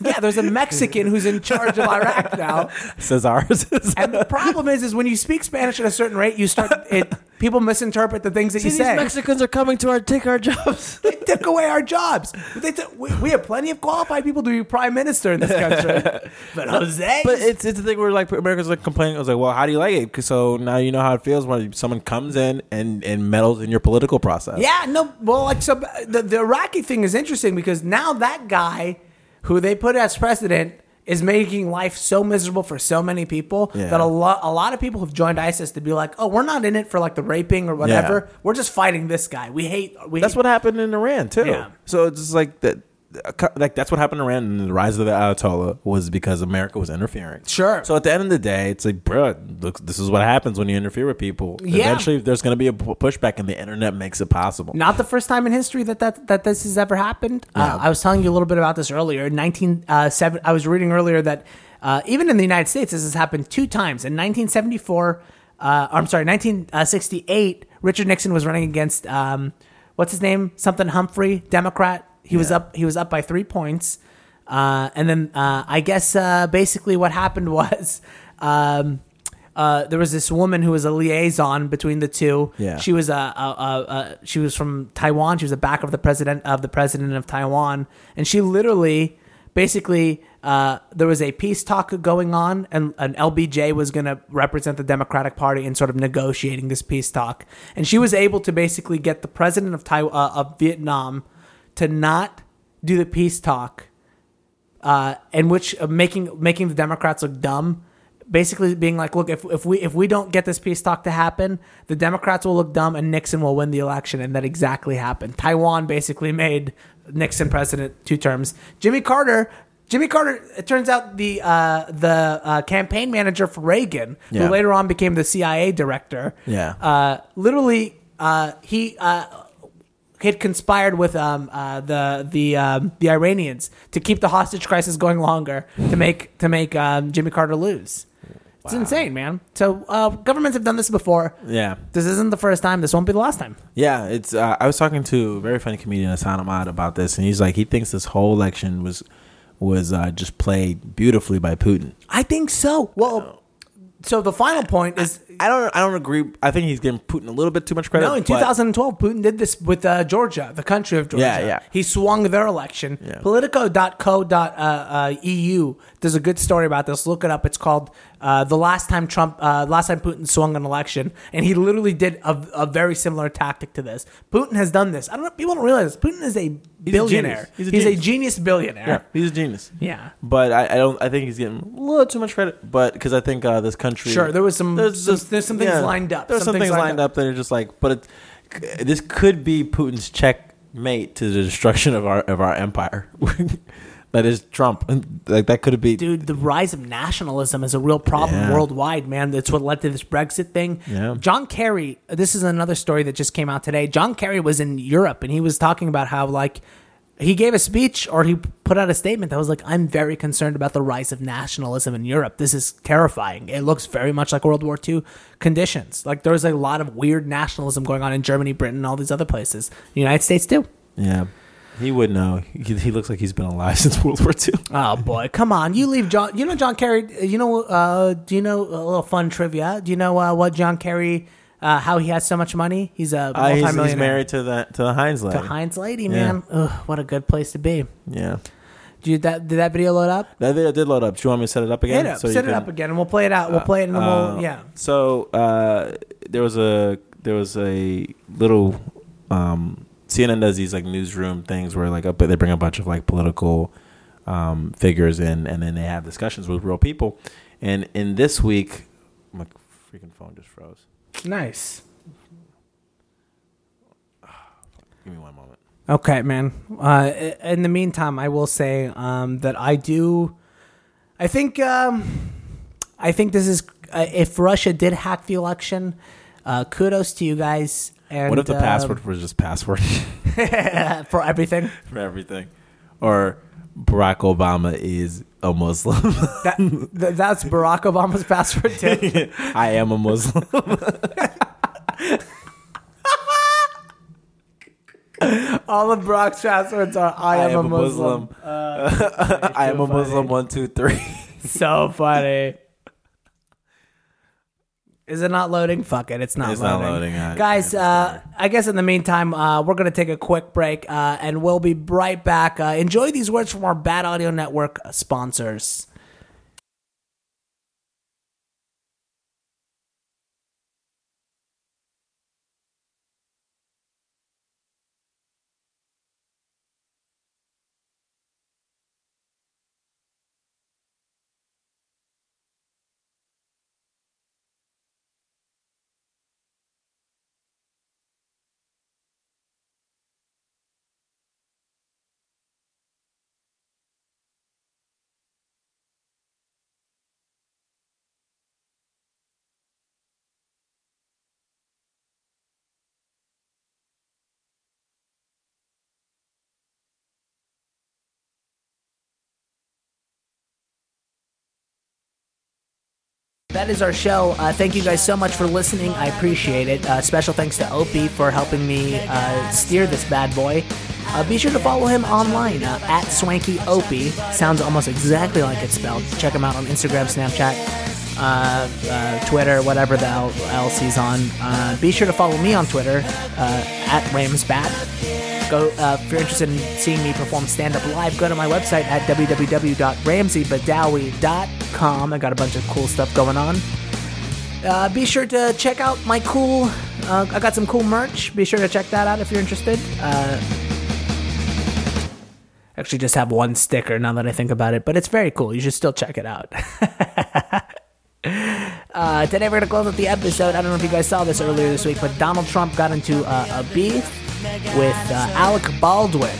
yeah there's a mexican who's in charge of iraq now Cesar. and the problem is is when you speak spanish at a certain rate you start it people misinterpret the things that you say Mexicans are coming to our take our jobs. they took away our jobs they took, we, we have plenty of qualified people to be prime minister in this country but jose But it's it's the thing where like Americans like complaining. I was like, well, how do you like it? 'Cause So now you know how it feels when someone comes in and and meddles in your political process. Yeah, no, well, like so, the the Iraqi thing is interesting because now that guy, who they put as president, is making life so miserable for so many people Yeah. that a lot a lot of people have joined ISIS to be like, oh, we're not in it for like the raping or whatever. Yeah. We're just fighting this guy. We hate. We That's hate- what happened in Iran too. Yeah. So it's just like that. Like that's what happened in and the rise of the Ayatollah was because America was interfering. Sure. So at the end of the day, it's like, bro, look, this is what happens when you interfere with people. Yeah. Eventually, there's going to be a pushback, and the internet makes it possible. Not the first time in history that that, that this has ever happened. Uh, I was telling you a little bit about this earlier. In 1907, I was reading earlier that uh, even in the United States, this has happened two times. In 1974, uh, I'm sorry, 1968, Richard Nixon was running against um, what's his name, something Humphrey, Democrat. He was up. He was up by three points, uh, and then uh, I guess uh, basically what happened was. Um, uh, there was this woman who was a liaison between the two. Yeah. She was a, a, a, a she was from Taiwan. She was the back of the president of the president of Taiwan, and she literally, basically, uh, there was a peace talk going on, and an LBJ was going to represent the Democratic Party in sort of negotiating this peace talk, and she was able to basically get the president of Taiwan uh, of Vietnam to not do the peace talk, uh, in which uh, making making the Democrats look dumb basically being like, look, if if we if we don't get this peace talk to happen, the Democrats will look dumb and Nixon will win the election, and that exactly happened. Taiwan basically made Nixon president two terms. Jimmy Carter. Jimmy Carter. It turns out the uh, the uh, campaign manager for Reagan, Yeah. who later on became the CIA director. Yeah. Uh, literally, uh, he uh, had conspired with um, uh, the the um, the Iranians to keep the hostage crisis going longer to make to make um, Jimmy Carter lose. It's insane, man. So uh, governments have done this before. Yeah. This isn't the first time. This won't be the last time. Yeah, it's. Uh, I was talking to a very funny comedian, Hassan Ahmad, about this, and he's like, he thinks this whole election was was uh, just played beautifully by Putin. I think so. Well, so the final point is I don't. I don't agree. I think he's giving Putin a little bit too much credit. no. In but- 2012, Putin did this with uh, Georgia, the country of Georgia. Yeah, yeah. He swung their election. Yeah. Politico.co.eu uh, does a good story about this. Look it up. It's called uh, "The Last Time Trump, uh, Last Time Putin Swung an Election," and he literally did a, a very similar tactic to this. Putin has done this. I don't know. People don't realize this. Putin is a billionaire. genius. He's a He's a genius. genius billionaire. Yeah, he's a genius. Yeah. but I, I don't. I think he's getting a little too much credit. But because I think uh, this country, Sure, there was some- some- there's some things lined up. There's Some things lined lined up. that are just like, but it, this could be Putin's checkmate to the destruction of our of our empire. that is Trump. Like that could be. dude, the rise of nationalism is a real problem Yeah. worldwide, man. That's what led to this Brexit thing. Yeah. John Kerry, this is another story that just came out today. John Kerry was in Europe and he was talking about how, like, he gave a speech or he put out a statement that was like, I'm very concerned about the rise of nationalism in Europe. This is terrifying. It looks very much like World War II conditions. Like, there's a lot of weird nationalism going on in Germany, Britain, and all these other places. The United States, too. Yeah, he would know. He, he looks like he's been alive since World War II. Oh boy, come on! You leave John. You know John Kerry. You know? Uh, do you know a little fun trivia? Do you know uh, what John Kerry? Uh, how he has so much money? He's a Uh, he's, multimillionaire. he's married to the to the Heinz lady. to Heinz lady, man. Ugh, what a good place to be. Yeah, you that did that video load up? that video did load up. Do you want me to set it up again? Hit it. So you Set it can- up again, and we'll play it out. We'll play it, then we'll Uh, yeah. So uh, there was a there was a little um, CNN does these like newsroom things where like up, they bring a bunch of like political um, figures in, and then they have discussions with real people. And in this week, my freaking phone just froze. Nice. Give me one moment. Okay, man. Uh, in the meantime, I will say um, that I do. I think. Um, I think this is. Uh, if Russia did hack the election, uh, kudos to you guys. And what if the uh, password was just password for everything? for everything, or Barack Obama is a Muslim? That, th- that's Barack Obama's password too. I am a Muslim. All of Barack's passwords are "I am, a Muslim." Uh, I am a. Muslim. One, two, three. So funny. Is it not loading? Fuck it, it's not It's loading. not loading. I- Guys, I uh, I guess in the meantime, uh, we're going to take a quick break uh, and we'll be right back. Uh, enjoy these words from our Bad Audio Network sponsors. That is our show. Uh, thank you guys so much for listening. I appreciate it. Uh, special thanks to Opey for helping me uh, steer this bad boy. Uh, be sure to follow him online uh, at Swanky Opey. Sounds almost exactly like it's spelled. Check him out on Instagram, Snapchat, uh, Twitter, whatever the else he's on. Be sure to follow me on Twitter at Ramsbad. Go uh, if you're interested in seeing me perform stand up live. Go to my website at www.ramseybadawi.com. I got a bunch of cool stuff going on. Uh, be sure to check out my cool. Uh, I got some cool merch. Be sure to check that out if you're interested. Uh, actually, just have one sticker now that I think about it, but it's very cool. You should still check it out. Uh, today we're gonna close out the episode. I don't know if you guys saw this earlier this week, but Donald Trump got into uh, a beef with uh, Alec Baldwin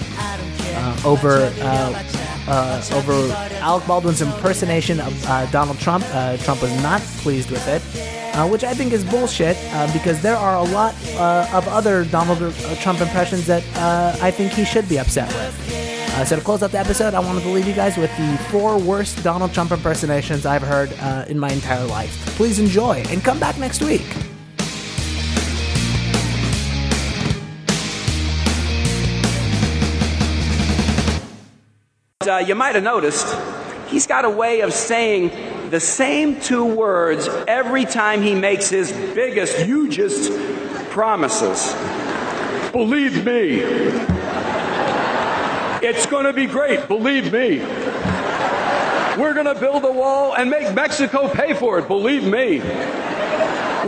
uh, over uh, uh, over Alec Baldwin's impersonation of uh, Donald Trump. Uh, Trump was not pleased with it, which I think is bullshit because there are a lot of other Donald Trump impressions that I think he should be upset with. Uh, so to close out the episode, I wanted to leave you guys with the four worst Donald Trump impersonations I've heard uh, in my entire life. Please enjoy and come back next week. Uh, you might have noticed he's got a way of saying the same two words every time he makes his biggest, hugest promises. Believe me. It's going to be great. Believe me. We're going to build a wall and make Mexico pay for it. Believe me.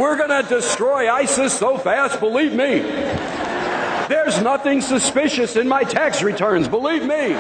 We're going to destroy ISIS so fast. Believe me. There's nothing suspicious in my tax returns. Believe me.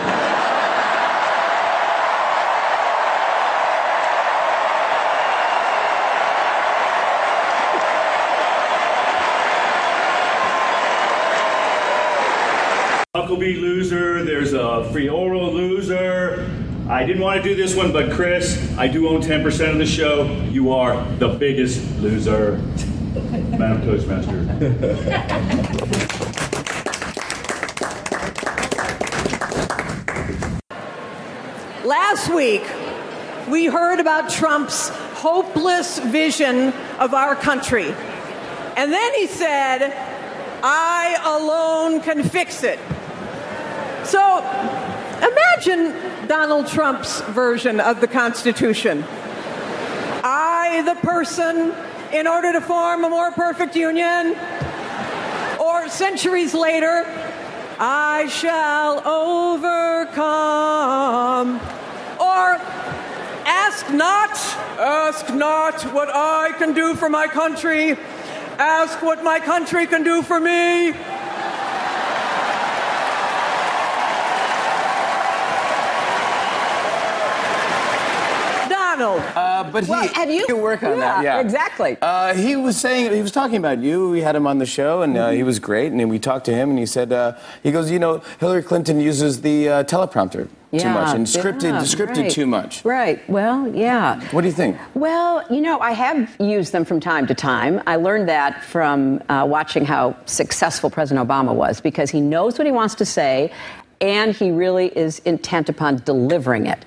Huckabee loser. There's a Frioro loser. I didn't want to do this one, but Chris, I do own 10% of the show. You are the biggest loser. Madam Toastmaster. Last week, we heard about Trump's hopeless vision of our country. And then he said, I alone can fix it. So imagine Donald Trump's version of the Constitution. I, the person, in order to form a more perfect union, or centuries later, I shall overcome. Or ask not, ask not what I can do for my country, ask what my country can do for me. Donald. Uh, but he, Well, have you- work on that? Yeah, Yeah, exactly. Uh, he was saying he was talking about you. We had him on the show, and uh, Mm-hmm. he was great. And then we talked to him, and he said uh, he goes, you know, Hillary Clinton uses the uh, teleprompter too much and scripted yeah, scripted right. too much. Right. Well, yeah. What do you think? Well, you know, I have used them from time to time. I learned that from uh, watching how successful President Obama was because he knows what he wants to say and he really is intent upon delivering it.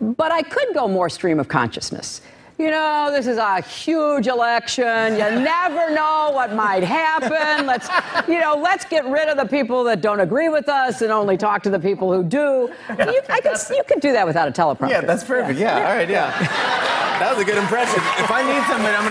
But I could go more stream of consciousness. You know, this is a huge election. You never know what might happen. Let's, you know, let's get rid of the people that don't agree with us and only talk to the people who do. You, I could, you could do that without a teleprompter. Yeah, that's perfect. Yeah, all right, yeah. That was a good impression. If I need something, I'm